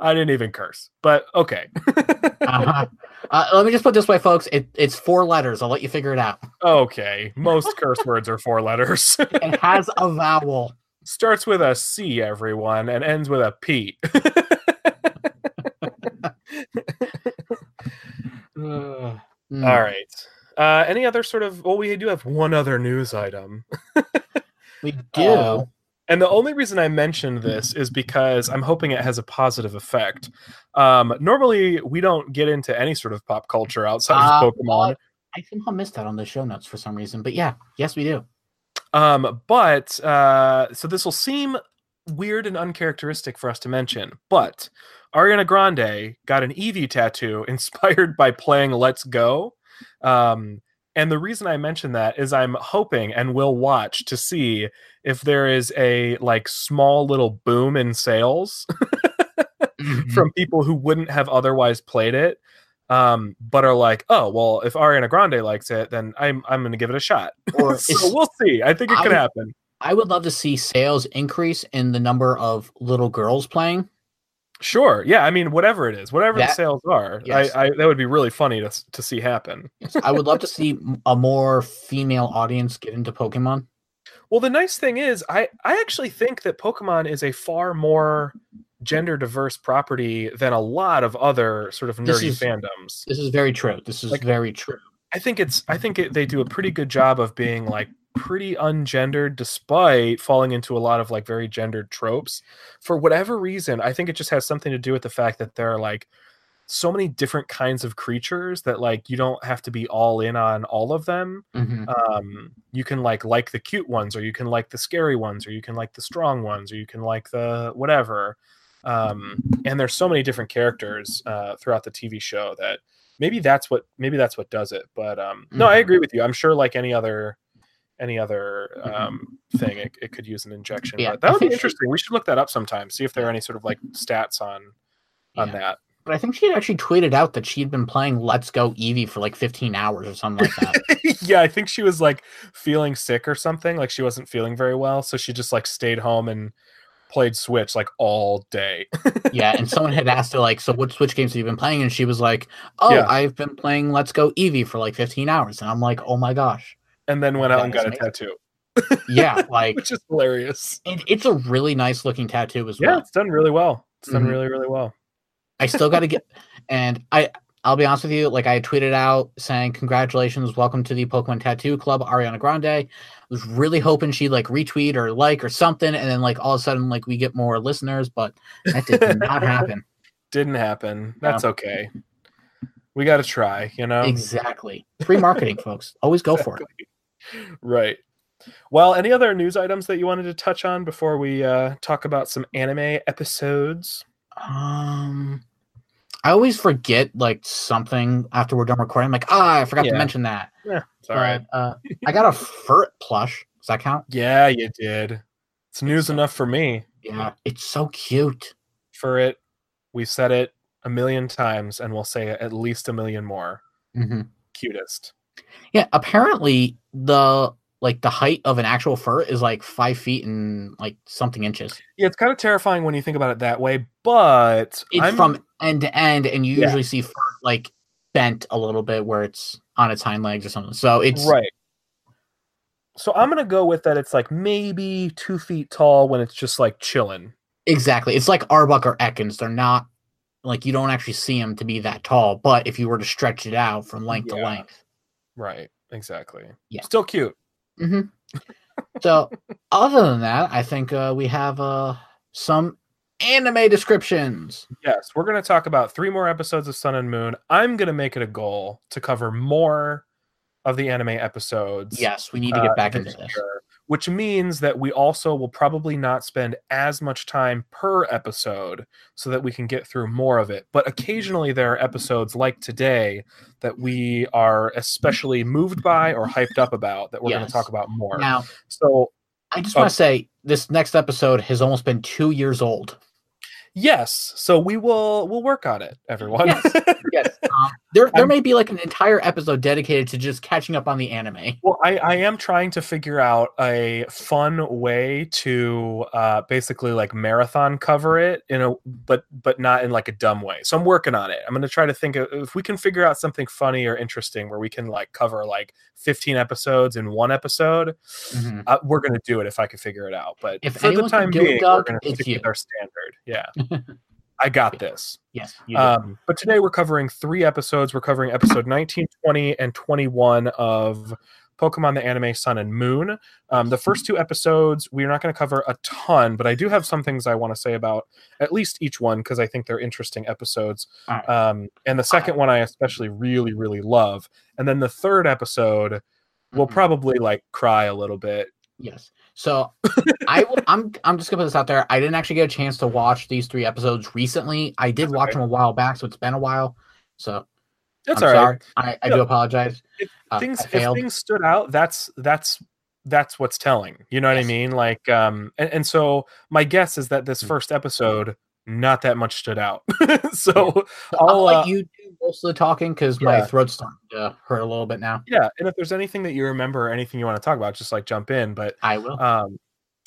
I didn't even curse, but okay. uh-huh. uh, let me just put this way folks it, it's four letters i'll let you figure it out okay. Most curse words are four letters. it has a vowel Starts with a C, everyone, and ends with a P. Mm. All right. Uh, any other sort of? Well, we do have one other news item. We do Uh, And the only reason I mentioned this is because I'm hoping it has a positive effect. Um, normally, we don't get into any sort of pop culture outside Uh, of Pokemon. i somehow missed that on the show notes for some reason but yeah yes we do Um, but uh, so this will seem weird and uncharacteristic for us to mention, but Ariana Grande got an Eevee tattoo inspired by playing Let's Go. Um, and the reason I mention that is I'm hoping and will watch to see if there is a like small little boom in sales Mhm. from people who wouldn't have otherwise played it um but are like oh well if ariana grande likes it then i'm i'm gonna give it a shot Or so we'll see i think it I could would- happen I would love to see sales increase in the number of little girls playing. Sure yeah i mean whatever it is whatever the sales are Yes. I, I that would be really funny to, to see happen I would love to see a more female audience get into Pokemon. well the nice thing is i i actually think that pokemon is a far more gender diverse property than a lot of other sort of This nerdy is- fandoms This is very true. This is Like- very true. I think it's I think it, they do a pretty good job of being like pretty ungendered despite falling into a lot of like very gendered tropes. For whatever reason, I think it just has something to do with the fact that there are like so many different kinds of creatures that like you don't have to be all in on all of them. Mhm. Um you can like like the cute ones or you can like the scary ones or you can like the strong ones or you can like the whatever. Um and there's so many different characters uh throughout the TV show that maybe that's what maybe that's what does it but um no i Mhm. agree with you i'm sure like any other any other Mhm. um thing it, it could use an injection Yeah, but that I would be interesting we should look that up sometime see if there are any sort of like stats on on Yeah. that But I think she had actually tweeted out that she'd been playing Let's Go Eevee for like 15 hours or something like that. yeah i think she was like feeling sick or something like she wasn't feeling very well so she just like stayed home and played switch like all day yeah, and someone had asked her like, "So what Switch games have you been playing?" And she was like, "Oh, Yeah. I've been playing Let's Go Eevee for like 15 hours." And I'm like, "Oh my gosh, and then went out That and got a amazing. tattoo yeah!" Like, which is hilarious and it's a really nice looking tattoo as well. yeah it's done really well it's done Mhm. really really well I still got to get, and I I'll be honest with you, like I tweeted out saying congratulations, welcome to the Pokemon Tattoo Club, Ariana Grande. I was really hoping she'd like retweet or like or something, and then like all of a sudden like we get more listeners, but that did not happen. didn't happen. That's okay. We got to try, you know. Exactly. Free marketing, folks. Always go for it. Right. Well, any other news items that you wanted to touch on before we uh, talk about some anime episodes? Um, I always forget like something after we're done recording. I'm like, ah, I forgot Yeah. to mention that. Yeah, it's all right. Uh, I got a Furret plush. Does that count? Yeah, you did. It's news enough for me. Yeah, it's so cute. For it, we've said it a million times, and we'll say it at least a million more. hmm Cutest. Yeah, apparently the like the height of an actual Furret is like five feet and like something inches. Yeah, it's kind of terrifying when you think about it that way, but It's I'm- from end to end, and you Yeah. usually see Furret like bent a little bit where it's on its hind legs or something. So it's right. So I'm gonna go with that. It's like maybe two feet tall when it's just like chilling. exactly. It's like Arbok or Ekans. They're not like you don't actually see them to be that tall, but if you were to stretch it out from length to length. Right. Exactly. Yeah. Still cute. hmm so other than that, I think uh, we have uh, some anime descriptions. Yes, we're going to talk about three more episodes of Sun and Moon. I'm going to make it a goal to cover more of the anime episodes. Yes, we need to uh, get back into this. year, which means that we also will probably not spend as much time per episode so that we can get through more of it. But occasionally there are episodes like today that we are especially moved by or hyped up about that we're going to talk about more. Now, So, I just Oh. want to say this next episode has almost been two years old. yes, so we will we'll work on it, everyone. Yes. Yes, um, there there I'm- may be like an entire episode dedicated to just catching up on the anime. Well, I, I am trying to figure out a fun way to uh, basically like marathon cover it in a but but not in like a dumb way. So I'm working on it. I'm gonna try to think of if we can figure out something funny or interesting where we can like cover like 15 episodes in one episode. Mhm. Uh, we're gonna do it if I can figure it out. But If for the time do it, being, we're gonna stick you. with our standard. Yeah, I got this. Yes, you. Um, but today we're covering three episodes. We're covering episode 19, 20, and 21 of Pokemon the Anime Sun and Moon. Um, the first two episodes, we're not going to cover a ton, but I do have some things I want to say about at least each one because I think they're interesting episodes. Right. Um, and the second one I especially really, really love. And then the third episode, we'll Mhm. probably like cry a little bit. Yes. So I will, I'm I'm just gonna put this out there. I didn't actually get a chance to watch these three episodes recently. I did That's watch them a while back, so it's been a while. So That's I'm all right. sorry. I, I do apologize. If Uh, things if things stood out that's that's that's what's telling you know what i mean like um and, and so my guess is that this Mm. first episode not that much stood out. So I'll, let uh, you do most of the talking because my throat's starting to hurt a little bit now. yeah and if there's anything that you remember or anything you want to talk about just like jump in but I will. um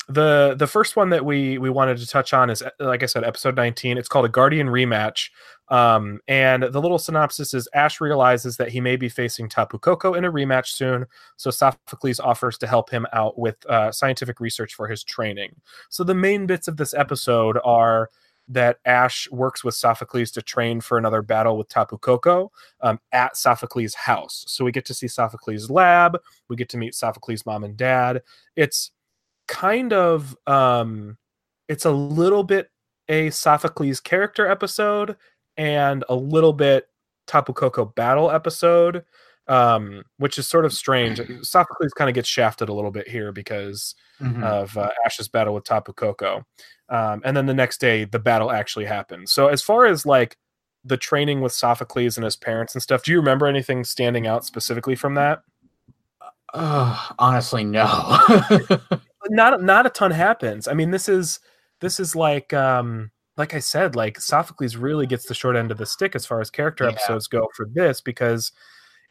the the first one that we we wanted to touch on is uh, like i said episode 19 it's called a guardian rematch um and the little synopsis is ash realizes that he may be facing tapu koko in a rematch soon so sophocles offers to help him out with uh, scientific research for his training. So the main bits of this episode are that Ash works with Sophocles to train for another battle with Tapu Koko um, at Sophocles' house. So we get to see Sophocles' lab. We get to meet Sophocles' mom and dad. It's kind of um it's a little bit a Sophocles character episode and a little bit Tapu Koko battle episode um which is sort of strange Sophocles kind of gets shafted a little bit here because Mhm. of uh, Ash's battle with Tapu Koko um and then the next day the battle actually happens so as far as like the training with Sophocles and his parents and stuff do you remember anything standing out specifically from that Ugh, honestly, no. not not a ton happens. I mean, this is this is like um like I said, like Sophocles really gets the short end of the stick as far as character Yeah. episodes go for this because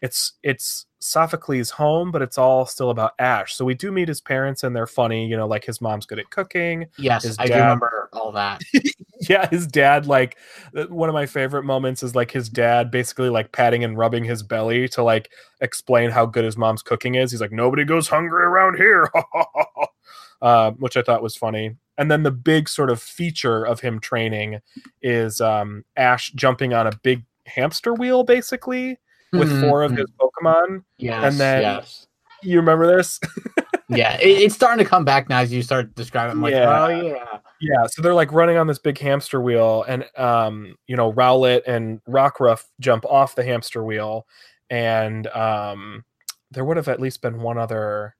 it's it's Sophocles' home, but it's all still about Ash. So we do meet his parents and they're funny, you know, like his mom's good at cooking. yes, His I do dad- remember all that. Yeah, his dad like uh, one of my favorite moments is like his dad basically like patting and rubbing his belly to like explain how good his mom's cooking is. He's like, nobody goes hungry around here, uh, which I thought was funny. And then the big sort of feature of him training is um, Ash jumping on a big hamster wheel, basically with Mhm, four of his Pokemon. Yes, and then- yes. You remember this? Yeah, it, it's starting to come back now as you start describing. I'm like, Yeah. oh yeah. Yeah, so they're like running on this big hamster wheel, and um, you know, Rowlet and Rockruff jump off the hamster wheel, and um, there would have at least been one other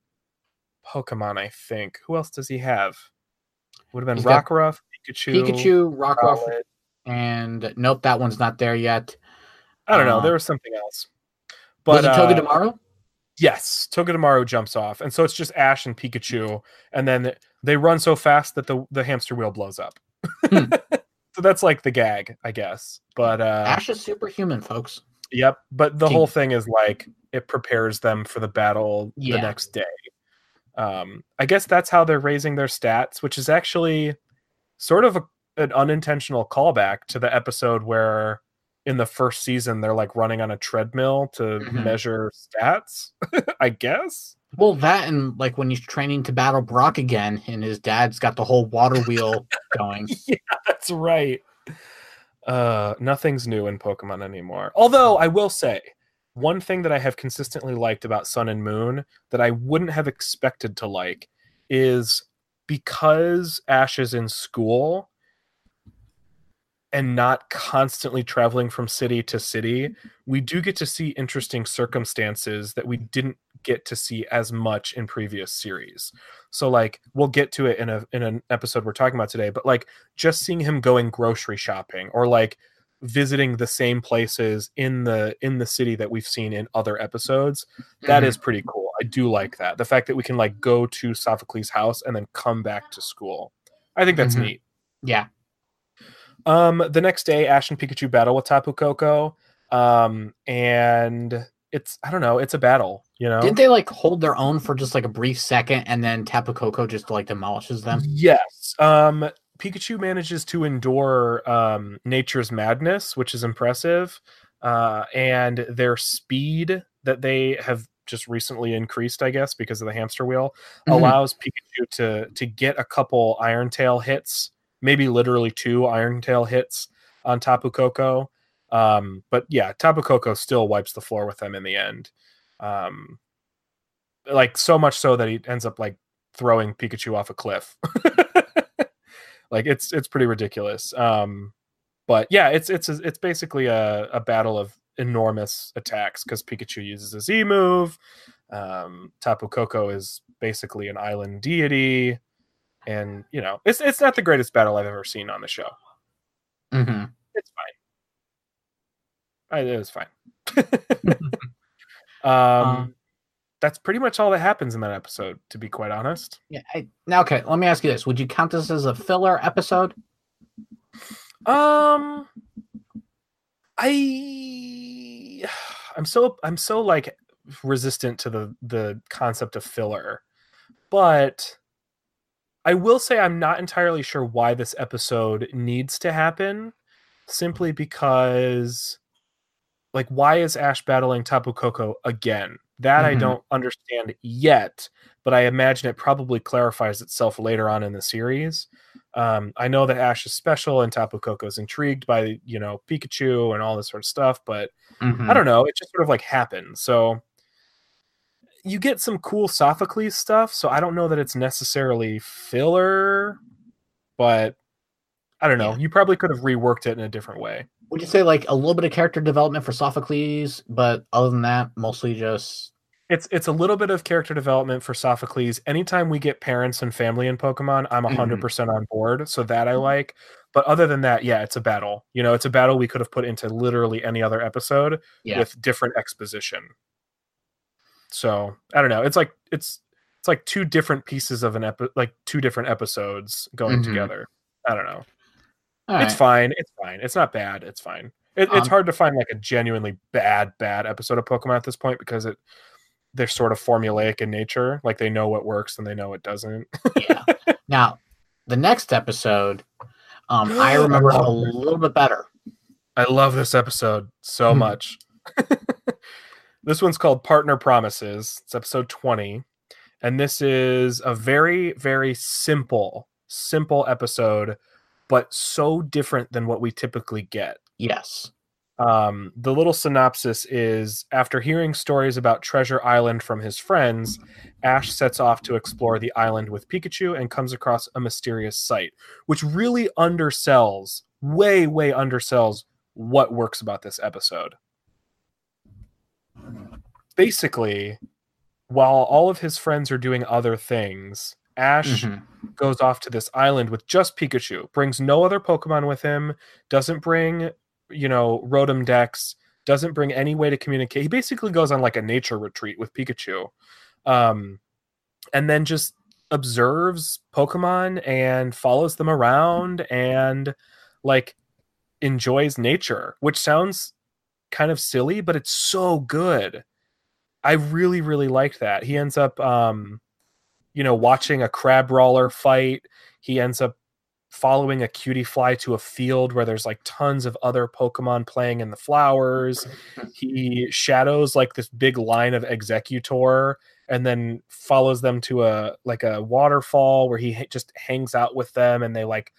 Pokemon, I think. Who else does he have? Would have been He's Rockruff, Pikachu. Pikachu, Rockruff, Rowlet. and nope, that one's not there yet. I don't know. Uh, There was something else. Was But it uh, Togedemaru? Yes, tomorrow jumps off, and so it's just Ash and Pikachu, and then they run so fast that the the hamster wheel blows up. Hmm. so that's like the gag, I guess. But uh, Ash is superhuman, folks. Yep, but the Gee. whole thing is like it prepares them for the battle Yeah. the next day. Um, I guess that's how they're raising their stats, which is actually sort of a, an unintentional callback to the episode where in the first season they're like running on a treadmill to Mhm. measure stats. I guess. Well, that and like when he's training to battle Brock again, and his dad's got the whole water wheel going. yeah, that's right. Uh, nothing's new in Pokemon anymore. Although I will say, one thing that I have consistently liked about Sun and Moon that I wouldn't have expected to like is because Ash is in school and not constantly traveling from city to city, we do get to see interesting circumstances that we didn't get to see as much in previous series. So like we'll get to it in a in an episode we're talking about today, but like just seeing him going grocery shopping or like visiting the same places in the in the city that we've seen in other episodes that Mhm. is pretty cool i do like that the fact that we can like go to sophocles house and then come back to school i think that's Mhm. neat Yeah. Um the next day ash and pikachu battle with tapu koko um and it's i don't know it's a battle you know Didn't they like hold their own for just like a brief second and then Tapu Koko just like demolishes them? Yes. Um, Pikachu manages to endure um, nature's madness, which is impressive. Uh, and their speed that they have just recently increased, I guess, because of the hamster wheel, Mhm. allows Pikachu to to get a couple Iron Tail hits, maybe literally two Iron Tail hits on Tapu Koko. Um, but yeah, Tapu Koko still wipes the floor with them in the end. Um, like so much so that he ends up like throwing Pikachu off a cliff. like it's it's pretty ridiculous. Um, but yeah, it's it's it's basically a, a battle of enormous attacks because Pikachu uses a Z move. Um, Tapu Koko is basically an island deity, and you know it's it's not the greatest battle I've ever seen on the show. hmm It's fine. I, it was fine. um, Um, that's pretty much all that happens in that episode. To be quite honest. Yeah. I, now, okay. Let me ask you this: Would you count this as a filler episode? Um, I I'm so I'm so like resistant to the the concept of filler, but I will say I'm not entirely sure why this episode needs to happen. Simply because, like, why is Ash battling Tapu Koko again? That I Mhm. don't understand yet, but I imagine it probably clarifies itself later on in the series. Um, I know that Ash is special and Tapu Koko is intrigued by you know Pikachu and all this sort of stuff, but Mhm. I don't know. It just sort of like happens. So you get some cool Sophocles stuff. So I don't know that it's necessarily filler, but I don't know. Yeah. You probably could have reworked it in a different way. Would you say like a little bit of character development for Sophocles, but other than that, mostly just It's it's a little bit of character development for Sophocles. Anytime we get parents and family in Pokemon, I'm Mhm. 100% on board. So that I like. But other than that, yeah, it's a battle. You know, it's a battle we could have put into literally any other episode yeah. with different exposition. So I don't know. It's like it's it's like two different pieces of an epi- like two different episodes going Mhm. together. I don't know. All It's right. fine. It's fine. It's not bad. It's fine. It, it's Um, hard to find like a genuinely bad bad episode of Pokemon at this point because it they're sort of formulaic in nature. Like they know what works and they know what doesn't. yeah. Now, the next episode, um, I remember a little bit better. I love this episode so Hmm. much. this one's called Partner Promises. It's episode 20. And this is a very, very simple, simple episode, but so different than what we typically get. Yes. Um, the little synopsis is after hearing stories about Treasure Island from his friends, Ash sets off to explore the island with Pikachu and comes across a mysterious site, which really undersells, way, way undersells what works about this episode. Basically, while all of his friends are doing other things, Ash Mhm. goes off to this island with just Pikachu, brings no other Pokemon with him, doesn't bring, you know, Rotom Dex, doesn't bring any way to communicate. He basically goes on like a nature retreat with Pikachu. Um, and then just observes Pokemon and follows them around and like enjoys nature, which sounds kind of silly, but it's so good. I really, really liked that. He ends up um, you know, watching a Crabrawler fight. He ends up following a Cutiefly to a field where there's like tons of other Pokemon playing in the flowers. He shadows like this big line of Exeggutor and then follows them to a like a waterfall where he just hangs out with them and they like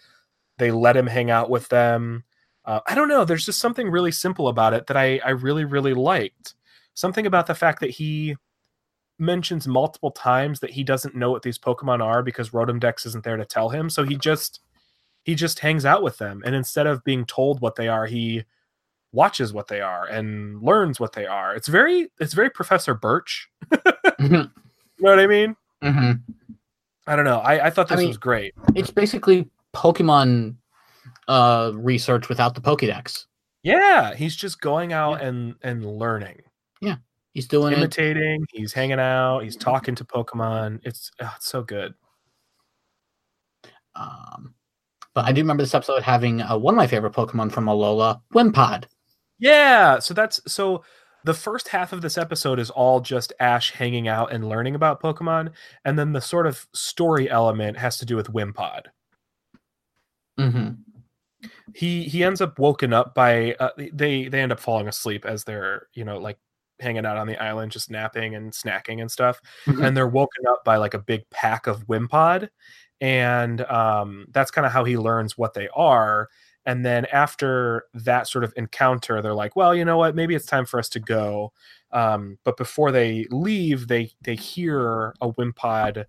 they let him hang out with them. Uh, I don't know. There's just something really simple about it that I I really really liked. Something about the fact that he mentions multiple times that he doesn't know what these Pokemon are because Rotom Dex isn't there to tell him. So he just he just hangs out with them, and instead of being told what they are, he watches what they are and learns what they are. It's very it's very Professor Birch. Mhm. You know what I mean? Mhm. I don't know. I, I thought I this mean- was great. It's basically Pokemon uh, research without the Pokédex. Yeah, he's just going out and and learning, Yeah, He's doing it. imitating. He's hanging out. He's talking to Pokemon. It's, oh, it's so good. Um, but I do remember this episode having uh, one of my favorite Pokemon from Alola, Wimpod. Yeah, so that's so the first half of this episode is all just Ash hanging out and learning about Pokemon, and then the sort of story element has to do with Wimpod. hmm He he ends up woken up by uh, they they end up falling asleep as they're you know like hanging out on the island just napping and snacking and stuff. Mhm. and they're woken up by like a big pack of Wimpod and um that's kind of how he learns what they are. And then after that sort of encounter they're like well you know what? Maybe it's time for us to go. Um but before they leave they they hear a Wimpod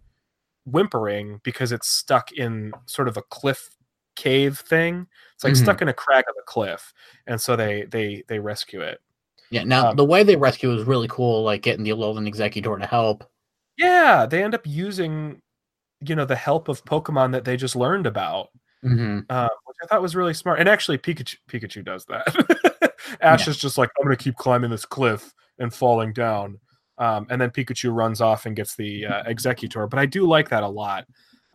whimpering because it's stuck in sort of a cliff cave thing it's like Mhm. stuck in a crack of a cliff and so they they they rescue it Yeah. Now Um, the way they rescue is really cool, like getting the Alolan Exeggutor to help. yeah they end up using you know the help of pokemon that they just learned about hmm uh, which I thought was really smart. And actually, Pikachu Pikachu does that. Ash Yeah. is just like, I'm going to keep climbing this cliff and falling down. Um, and then Pikachu runs off and gets the uh, Exeggutor. But I do like that a lot.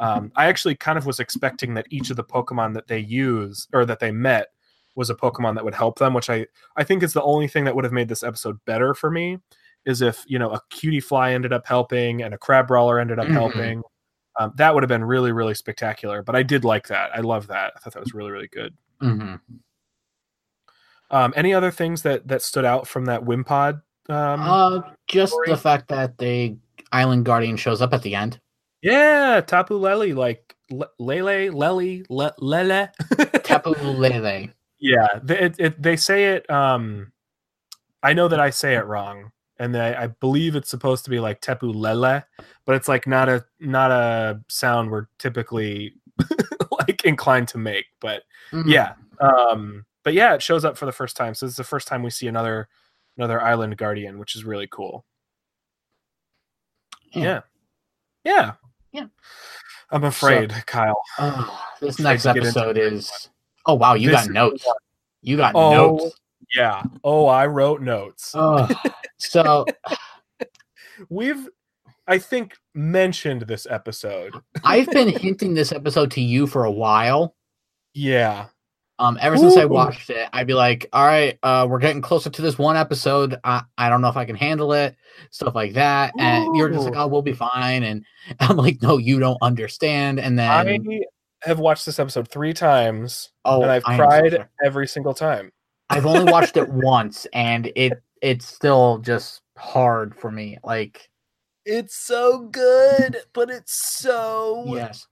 Um, I actually kind of was expecting that each of the Pokemon that they use or that they met was a Pokemon that would help them, which I I think is the only thing that would have made this episode better for me. Is if you know a Cutiefly ended up helping and a Crabrawler ended up Mhm. helping. Um, that would have been really, really spectacular. But I did like that. I love that. I thought that was really, really good. hmm Um, any other things that that stood out from that Wimpod? Um, uh, just story? the fact that the Island Guardian shows up at the end. Yeah, Tapu Lele, like Le- Lele, Lele, Le- Lele. Tapu Lele. yeah, they, it, it, they say it. Um, I know that I say it wrong, and I, I believe it's supposed to be like Tapu Lele, but it's like not a not a sound we're typically like inclined to make. But Mhm. yeah um but yeah it shows up for the first time so is the first time we see another another island guardian which is really cool yeah yeah Yeah. I'm afraid kyle Oh, this next to get into episode is. Oh wow, you This got notes. the. You got Oh, notes. yeah oh i wrote notes Oh, so we've i think mentioned this episode I've been hinting this episode to you for a while. yeah Um, ever since I watched it, I'd be like, "All right, uh, we're getting closer to this one episode. I, I don't know if I can handle it, stuff like that." And you're just like, "Oh, we'll be fine." And I'm like, "No, you don't understand." And then, i have watched this episode three times oh, and i've I am so cried every single time I've only watched it once, and it it's still just hard for me. Like, it's so good but it's so yes.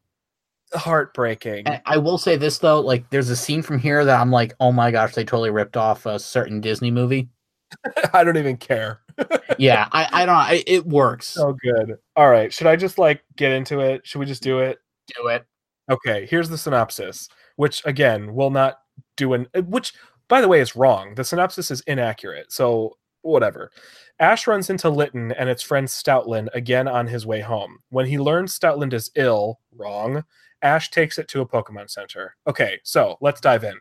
Heartbreaking And I will say this though, like, there's a scene from here that I'm like, "Oh my gosh, they totally ripped off a certain Disney movie." I don't even care. Yeah, I I don't. I, it works. So good. All right. Should I just like get into it? Should we just do it? Do it. Okay. Here's the synopsis, which again will not do an. Which, by the way, is wrong. The synopsis is inaccurate. So whatever. Ash runs into Litten and its friend Stoutland again on his way home. When he learns Stoutland is ill, wrong, Ash takes it to a Pokemon Center. Okay, so let's dive in.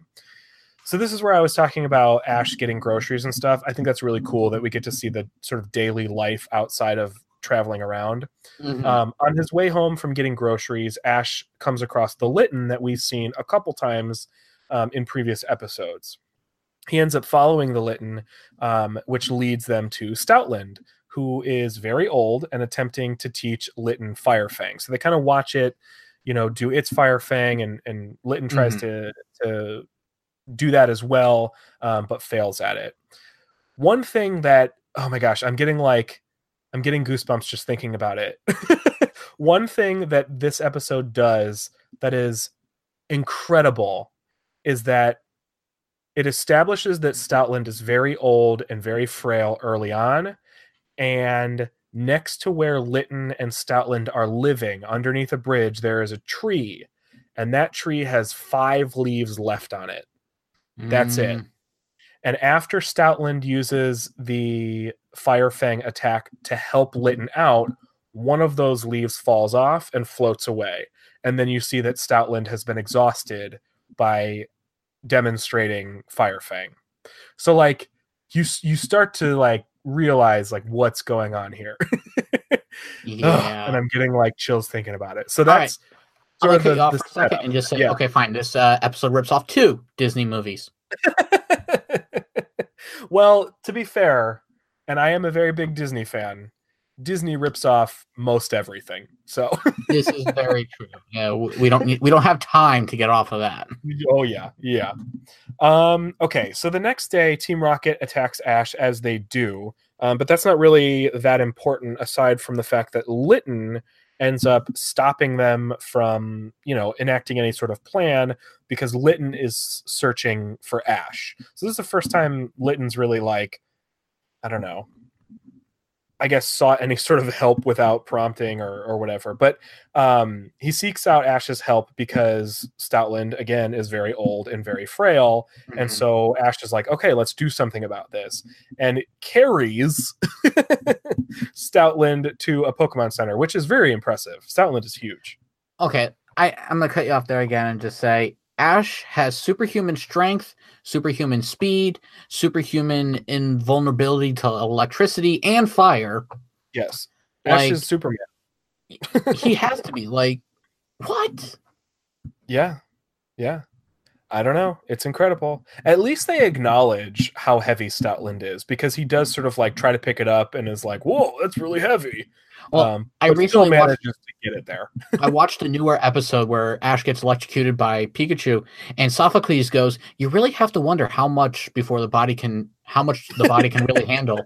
So this is where I was talking about Ash getting groceries and stuff. I think that's really cool that we get to see the sort of daily life outside of traveling around. Mhm. Um, on his way home from getting groceries, Ash comes across the Litten that we've seen a couple times um, in previous episodes. He ends up following the Litten, um, which leads them to Stoutland, who is very old and attempting to teach Litten Firefang. So they kind of watch it, you know, do its Firefang, and and Litten tries Mhm. to to do that as well, um, but fails at it. One thing that oh my gosh, I'm getting like I'm getting goosebumps just thinking about it. One thing that this episode does that is incredible is that it establishes that Stoutland is very old and very frail early on. And next to where Litten and Stoutland are living, underneath a bridge, there is a tree. And that tree has five leaves left on it. That's it. Mm. And after Stoutland uses the Fire Fang attack to help Litten out, one of those leaves falls off and floats away. And then you see that Stoutland has been exhausted by demonstrating Fire Fang. So like you you start to like realize like what's going on here. Ugh, and I'm getting like chills thinking about it. So All right. that's I'm sort gonna of cut you off the, for a second and just say, Yeah. okay, fine. This uh, episode rips off two Disney movies. well, to be fair, and I am a very big Disney fan, Disney rips off most everything. So, This is very true. Yeah, we don't need, we don't have time to get off of that. oh yeah, yeah. Um, okay, so the next day, Team Rocket attacks Ash as they do, um, but that's not really that important aside from the fact that Litten ends up stopping them from, you know, enacting any sort of plan because Litten is searching for Ash. So this is the first time Litten's really like, I don't know, I guess sought any sort of help without prompting or, or whatever. But um, he seeks out Ash's help because Stoutland again is very old and very frail, and Mhm. so Ash is like, okay, let's do something about this, and carries Stoutland to a Pokemon Center, which is very impressive. Stoutland is huge. Okay, I I'm gonna cut you off there again and just say Ash has superhuman strength, superhuman speed, superhuman invulnerability to electricity and fire. Yes, Ash Like- is Superman. he has to be like what? Yeah. Yeah. I don't know. It's incredible. At least they acknowledge how heavy Stoutland is because he does sort of like try to pick it up and is like, whoa, that's really heavy. Well, um, I recently watched- to get it there. I watched a newer episode where Ash gets electrocuted by Pikachu, and Sophocles goes, "You really have to wonder how much before the body can, how much the body can really handle."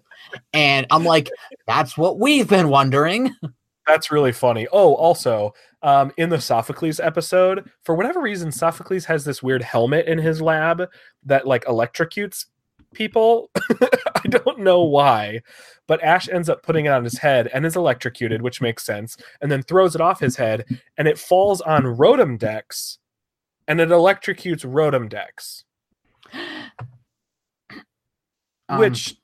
And I'm like, "That's what we've been wondering." That's really funny. Oh, also, um, in the Sophocles episode, for whatever reason, Sophocles has this weird helmet in his lab that like electrocutes people. I don't know why, but Ash ends up putting it on his head and is electrocuted, which makes sense, and then throws it off his head, and it falls on Rotom Dex, and it electrocutes Rotom Dex, Um, which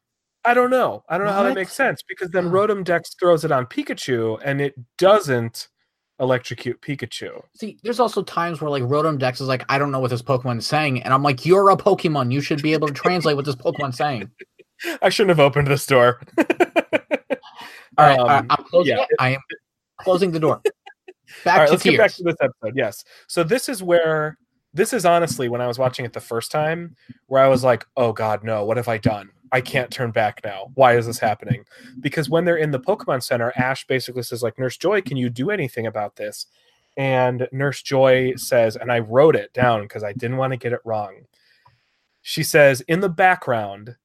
I don't know. I don't know how that makes sense because then. Rotom Dex throws it on Pikachu, and it doesn't electrocute Pikachu. see, there's also times where like Rotom Dex is like, "I don't know what this Pokemon is saying," and I'm like, "You're a Pokemon. You should be able to translate what this Pokemon's saying." I shouldn't have opened this door. All right, Um, I'm closing yeah. I am closing the door. Back All right, to let's get back to this episode. Yes. So this is where this is honestly when I was watching it the first time, where I was like, "Oh God, no! What have I done? I can't turn back now. Why is this happening?" Because when they're in the Pokemon Center, Ash basically says, "Like Nurse Joy, can you do anything about this?" And Nurse Joy says, and I wrote it down because I didn't want to get it wrong. She says, in the background,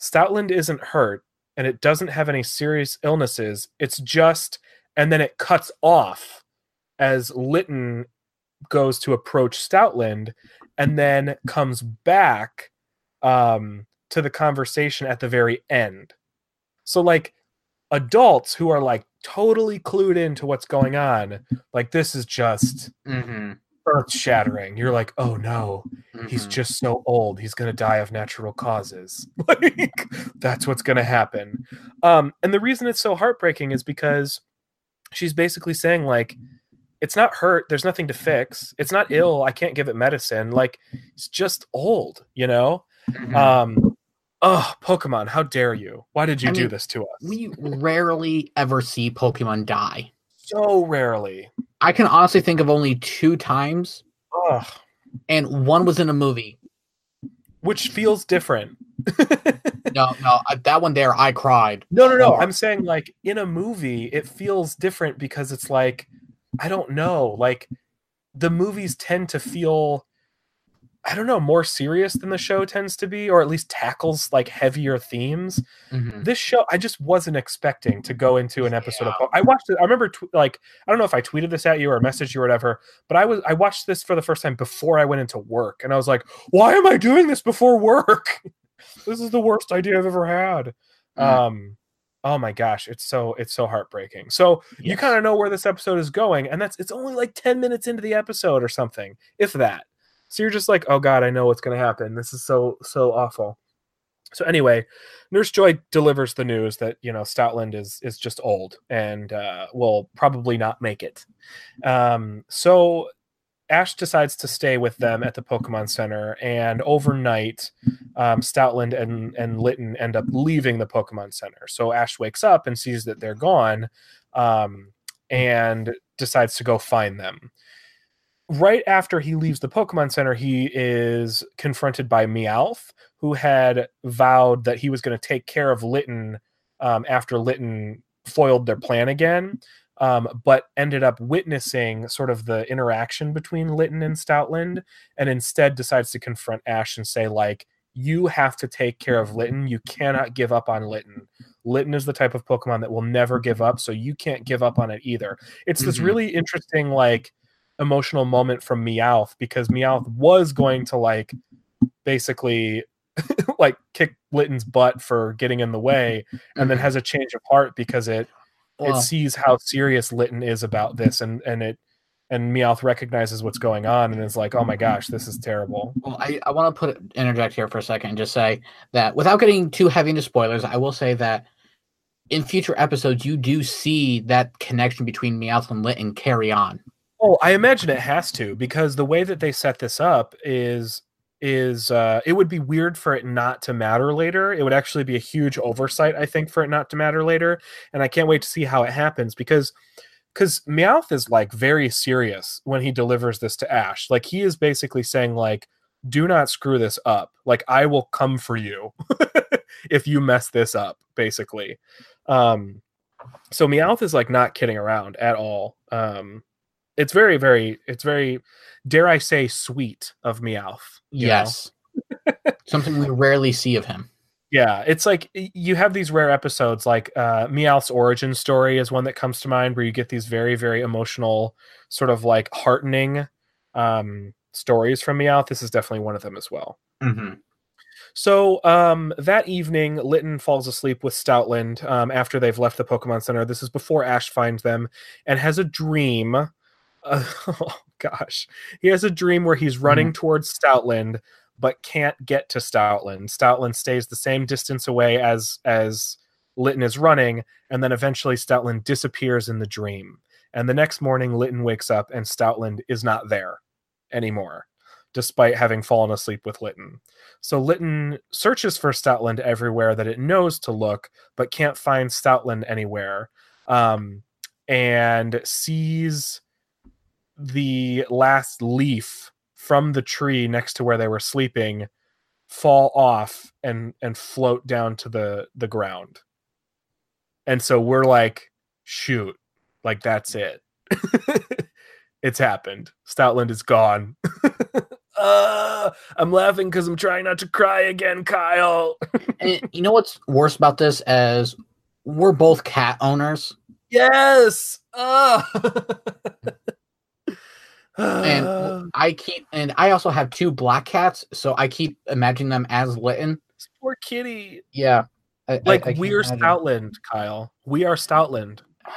Stoutland isn't hurt and it doesn't have any serious illnesses. It's just, and then it cuts off as Lytton goes to approach Stoutland and then comes back um, to the conversation at the very end. So, like, adults who are like totally clued into what's going on, like, this is just Mhm. earth shattering. You're like, oh no, he's Mhm. just so old. He's gonna die of natural causes. like that's what's gonna happen. Um, and the reason it's so heartbreaking is because she's basically saying like, it's not hurt. There's nothing to fix. It's not ill. I can't give it medicine. Like it's just old. You know. Mhm. Um, oh, Pokemon, how dare you? Why did you I do mean, this to us? we rarely ever see Pokemon die. so rarely. I can honestly think of only two times, Ugh. and one was in a movie. Which feels different. No, no, uh, that one there, I cried. No, no, no. Hard. I'm saying like in a movie, it feels different because it's like I don't know, like the movies tend to feel I don't know, more serious than the show tends to be or at least tackles like heavier themes. Mhm. This show I just wasn't expecting to go into an episode of I watched it I remember tw- like I don't know if I tweeted this at you or messaged you or whatever, but I was I watched this for the first time before I went into work and I was like, "Why am I doing this before work?" this is the worst idea I've ever had. Mm. Um oh my gosh, it's so it's so heartbreaking. So you kind of know where this episode is going and that's it's only like 10 minutes into the episode or something, if that. So you're just like, "Oh god, I know what's going to happen. This is so so awful." So anyway, Nurse Joy delivers the news that you know Stoutland is is just old and uh, will probably not make it. Um, so Ash decides to stay with them at the Pokemon Center, and overnight, um, Stoutland and and Litten end up leaving the Pokemon Center. So Ash wakes up and sees that they're gone, um, and decides to go find them. Right after he leaves the Pokemon Center, he is confronted by Meowth, who had vowed that he was going to take care of Litten um, after Litten foiled their plan again, um, but ended up witnessing sort of the interaction between Litten and Stoutland, and instead decides to confront Ash and say, like, you have to take care of Litten. You cannot give up on Litten. Litten is the type of Pokemon that will never give up, so you can't give up on it either. It's this Mhm. really interesting, like, emotional moment from Meowth because Meowth was going to like basically like kick Litten's butt for getting in the way and then Mhm. has a change of heart because it Well, it sees how serious Litten is about this and and it and Meowth recognizes what's going on and is like, "Oh my gosh, this is terrible." Well, I, I want to put interject here for a second and just say that without getting too heavy into spoilers, I will say that in future episodes you do see that connection between Meowth and Litten carry on. Oh, I imagine it has to because the way that they set this up is is uh it would be weird for it not to matter later. It would actually be a huge oversight, I think, for it not to matter later. And I can't wait to see how it happens because because Meowth is like very serious when he delivers this to Ash. Like he is basically saying, like, do not screw this up. Like I will come for you if you mess this up, basically. Um so Meowth is like not kidding around at all. Um it's very, very, it's very, dare I say, sweet of Meowth. Yes. Something we rarely see of him. Yeah, it's like you have these rare episodes, like uh, Meowth's origin story is one that comes to mind, where you get these very, very emotional, sort of like heartening um, stories from Meowth. This is definitely one of them as well. Mm-hmm. So um, that evening, Litten falls asleep with Stoutland um, after they've left the Pokemon Center. This is before Ash finds them and has a dream. Uh, oh gosh, he has a dream where he's running towards Stoutland but can't get to Stoutland. Stoutland stays the same distance away as as Litten is running, and then eventually Stoutland disappears in the dream. And the next morning, Litten wakes up and Stoutland is not there anymore, despite having fallen asleep with Litten. So Litten searches for Stoutland everywhere that it knows to look, but can't find Stoutland anywhere. Um, and sees the last leaf from the tree next to where they were sleeping fall off and and float down to the the ground. And so we're like, shoot, like that's it. it's happened. Stoutland is gone. uh, I'm laughing because I'm trying not to cry again, Kyle. And you know what's worse about this? As we're both cat owners, yes. Uh. And I keep and I also have two black cats, so I keep imagining them as Litten. poor kitty. Yeah, I- I- Like I can't we're imagine. Stoutland, Kyle. We are Stoutland.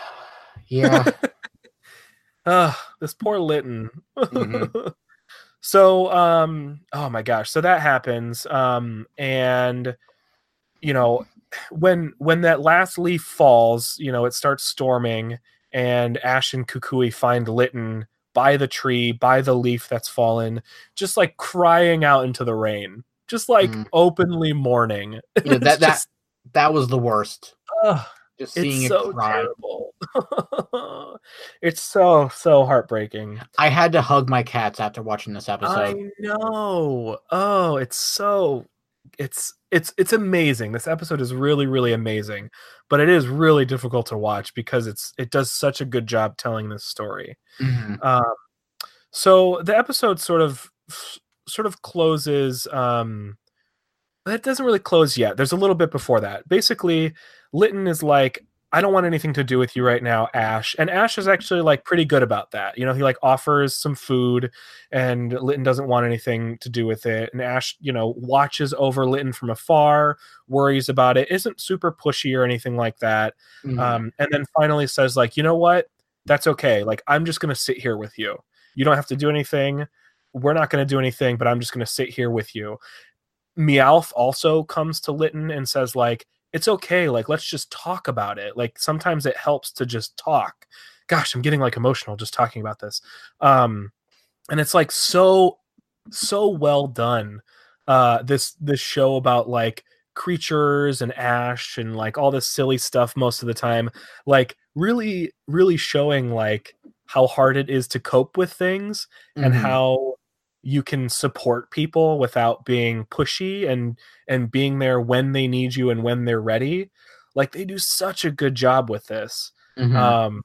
Yeah, Ugh, this poor Litten. Mhm. so, um, oh my gosh, so that happens, um, and you know, when when that last leaf falls, you know, it starts storming, and Ash and Kukui find Litten by the tree, by the leaf that's fallen, just like crying out into the rain, just like Mhm. openly mourning. Yeah, that that just- that was the worst. ugh, Just seeing it's it so cry. terrible. it's so so heartbreaking. I had to hug my cats after watching this episode. I know. Oh, it's so it's it's it's amazing. This episode is really really amazing, but it is really difficult to watch because it's it does such a good job telling this story. Mhm. Um, so the episode sort of sort of closes. Um, that doesn't really close yet. There's a little bit before that. Basically, Litten is like, I don't want anything to do with you right now, Ash. And Ash is actually like pretty good about that. You know, he like offers some food and Litten doesn't want anything to do with it. And Ash, you know, watches over Litten from afar, worries about it, isn't super pushy or anything like that Mhm. um, and then finally says like you know what that's okay like i'm just going to sit here with you you don't have to do anything we're not going to do anything but i'm just going to sit here with you meowth also comes to litten and says like it's okay like let's just talk about it. Like sometimes it helps to just talk. Gosh i'm getting like emotional just talking about this. Um and it's like so so well done uh this this show about like creatures and ash and like all this silly stuff most of the time like really really showing like how hard it is to cope with things and Mhm. how you can support people without being pushy and and being there when they need you and when they're ready. Like they do such a good job with this. Mhm. um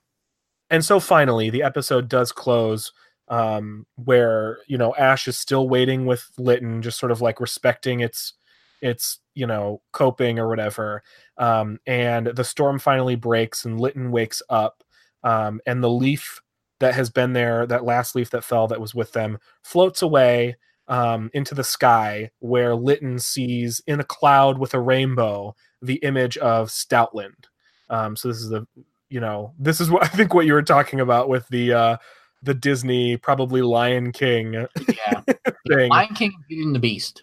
and so finally the episode does close um where you know ash is still waiting with litten just sort of like respecting its its you know coping or whatever. Um and the storm finally breaks and litten wakes up um and the leaf that has been there that last leaf that fell that was with them floats away um, into the sky where litten sees in a cloud with a rainbow the image of stoutland um, so this is the you know this is what i think what you were talking about with the uh the disney probably lion king yeah. thing Lion King Beauty and the Beast.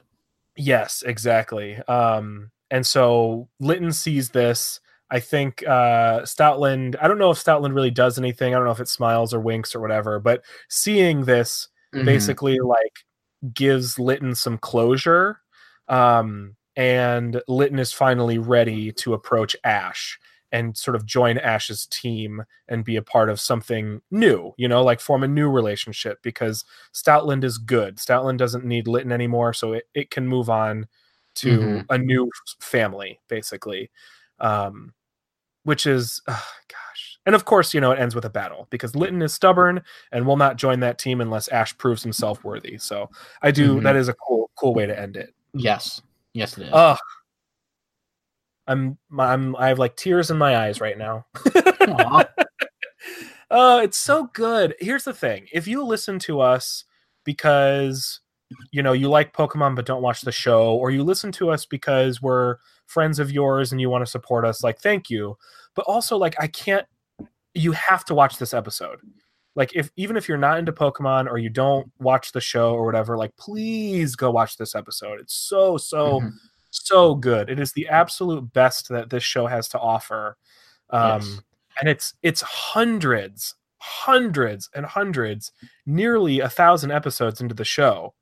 Yes, exactly. Um, and so Litten sees this. I think uh, Stoutland. I don't know if Stoutland really does anything. I don't know if it smiles or winks or whatever. But seeing this Mhm. basically like gives Litten some closure. Um, and Litten is finally ready to approach Ash and sort of join Ash's team and be a part of something new, you know, like form a new relationship because Stoutland is good. Stoutland doesn't need Litten anymore, so it, it can move on to Mhm. a new family, basically. Um, which is, ugh, gosh. And of course, you know, it ends with a battle because Litten is stubborn and will not join that team unless Ash proves himself worthy. So I do, Mhm. that is a cool, cool way to end it. Yes. Yes, it is. Ugh. I'm, I'm, I have like tears in my eyes right now. Oh, it's so good. Here's the thing: if you listen to us because you know you like Pokemon but don't watch the show, or you listen to us because we're friends of yours and you want to support us, like thank you. But also, like I can't. You have to watch this episode. Like if even if you're not into Pokemon or you don't watch the show or whatever, like please go watch this episode. It's so so Mhm. so good. It is the absolute best that this show has to offer. Um, Yes. and it's it's hundreds, hundreds and hundreds, nearly a thousand episodes into the show.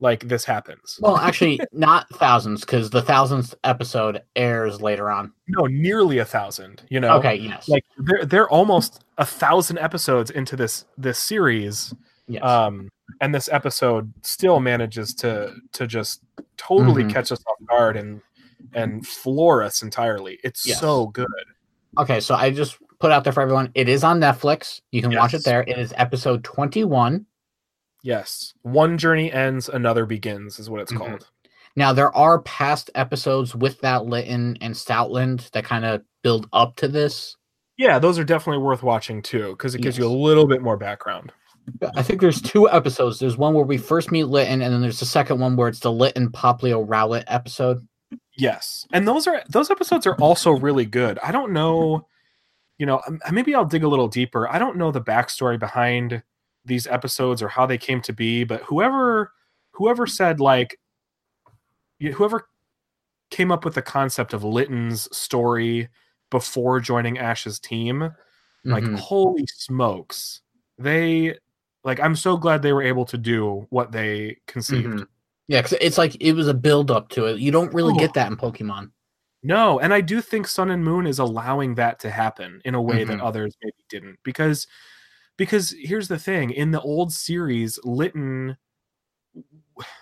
Like this happens. Well, actually, not thousands, because the thousandth episode airs later on. No, nearly a thousand. You know, Okay, yes. like they're they're almost a thousand episodes into this this series. yes. um and this episode still manages to to just totally Mhm. catch us off guard and and floor us entirely it's Yes. so good okay, so I just put out there for everyone. It is on Netflix. You can watch it there. It is episode 21. Yes one journey ends another begins is what it's Mhm. called Now, there are past episodes with that Litten and Stoutland that kind of build up to this. yeah those are definitely worth watching too because it gives you a little bit more background I think there's two episodes. There's one where we first meet Litten, and then there's the second one where it's the Litten Poplio Rowlet episode. yes and those are those episodes are also really good i don't know you know, maybe I'll dig a little deeper. I don't know the backstory behind these episodes or how they came to be, but whoever whoever said like whoever came up with the concept of Litten's story before joining Ash's team, like Mhm. holy smokes. They like I'm so glad they were able to do what they conceived. Mhm. yeah, because it's like it was a build up to it. You don't really Oh. get that in Pokemon. No, and I do think Sun and Moon is allowing that to happen in a way that Mhm. others maybe didn't because because here's the thing in the old series Litten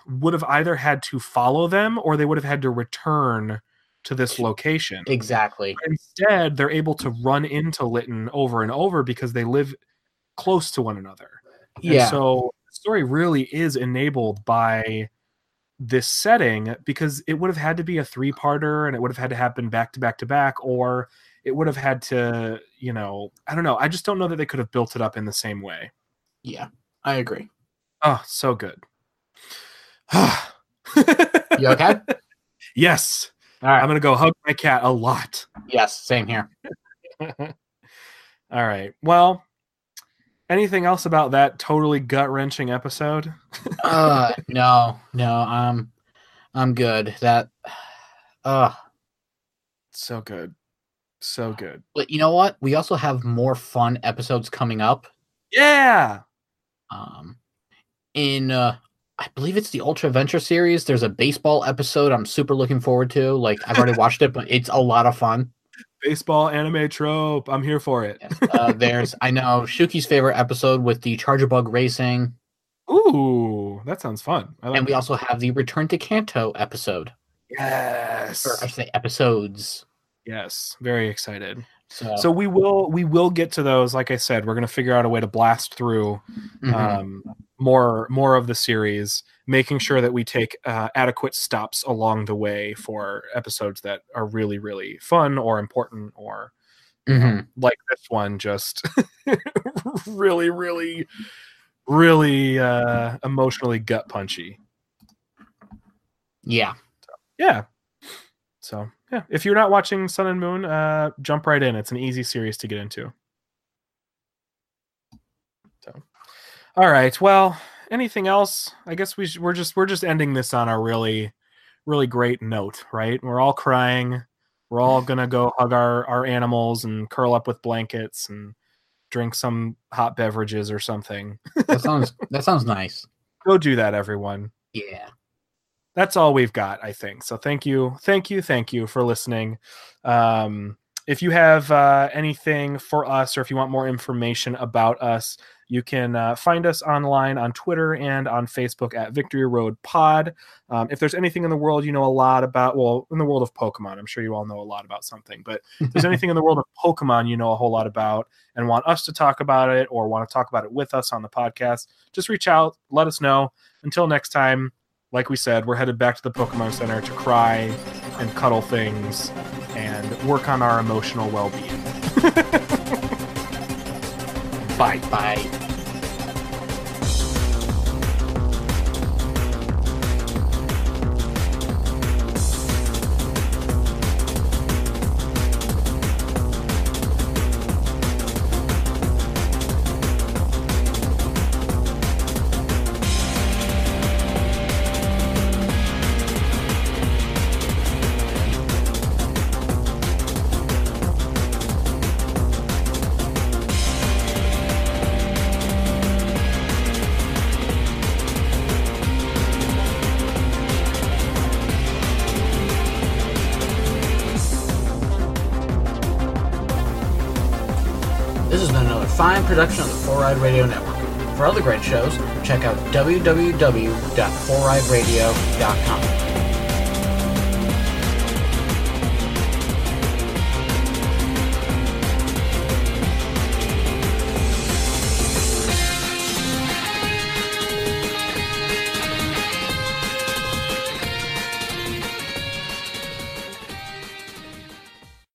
would have either had to follow them or they would have had to return to this location. Exactly. Instead, they're able to run into Litten over and over because they live close to one another. And Yeah. so the story really is enabled by this setting because it would have had to be a three parter and it would have had to happen back to back to back, or it would have had to, you know, I don't know. I just don't know that they could have built it up in the same way. yeah, I agree. Oh, so good. You okay? yes. All right. I'm going to go hug my cat a lot. yes, same here. All right. Well, anything else about that totally gut wrenching episode? uh no, no, I'm I'm good. That uh So good. So good. but you know what? We also have more fun episodes coming up. Yeah. Um in uh I believe it's the Ultra Adventure series. There's a baseball episode I'm super looking forward to. Like I've already watched it, but it's a lot of fun. Baseball anime trope. I'm here for it. Yes. Uh, there's I know Shuki's favorite episode with the Charjabug racing, Ooh, that sounds fun. I like and we that. also have the Return to Kanto episode, yes. or I should say episodes. Yes. Very excited. So, So we will we will get to those. Like I said, we're gonna figure out a way to blast through mhm. um, more more of the series, making sure that we take uh, adequate stops along the way for episodes that are really really fun or important or Mhm. like this one just really really really uh, emotionally gut punchy. yeah, Yeah. So yeah, if you're not watching Sun and Moon, uh, jump right in. It's an easy series to get into. So, all right. Well, anything else? I guess we sh- we're just we're just ending this on a really really great note, right? We're all crying. We're all gonna go hug our our animals and curl up with blankets and drink some hot beverages or something. that sounds that sounds nice. Go do that, everyone. Yeah. That's all we've got i think. So thank you thank you thank you for listening. Um, if you have uh, anything for us or if you want more information about us you can uh, find us online on twitter and on facebook at victory road pod. Um, if there's anything in the world you know a lot about well in the world of pokemon i'm sure you all know a lot about something but if there's anything in the world of pokemon you know a whole lot about and want us to talk about it or want to talk about it with us on the podcast just reach out let us know. Until next time like we said, we're headed back to the Pokemon Center to cry and cuddle things and work on our emotional well being. Bye. Bye. Radio Network. For other great shows, check out www.fourrideradio.com.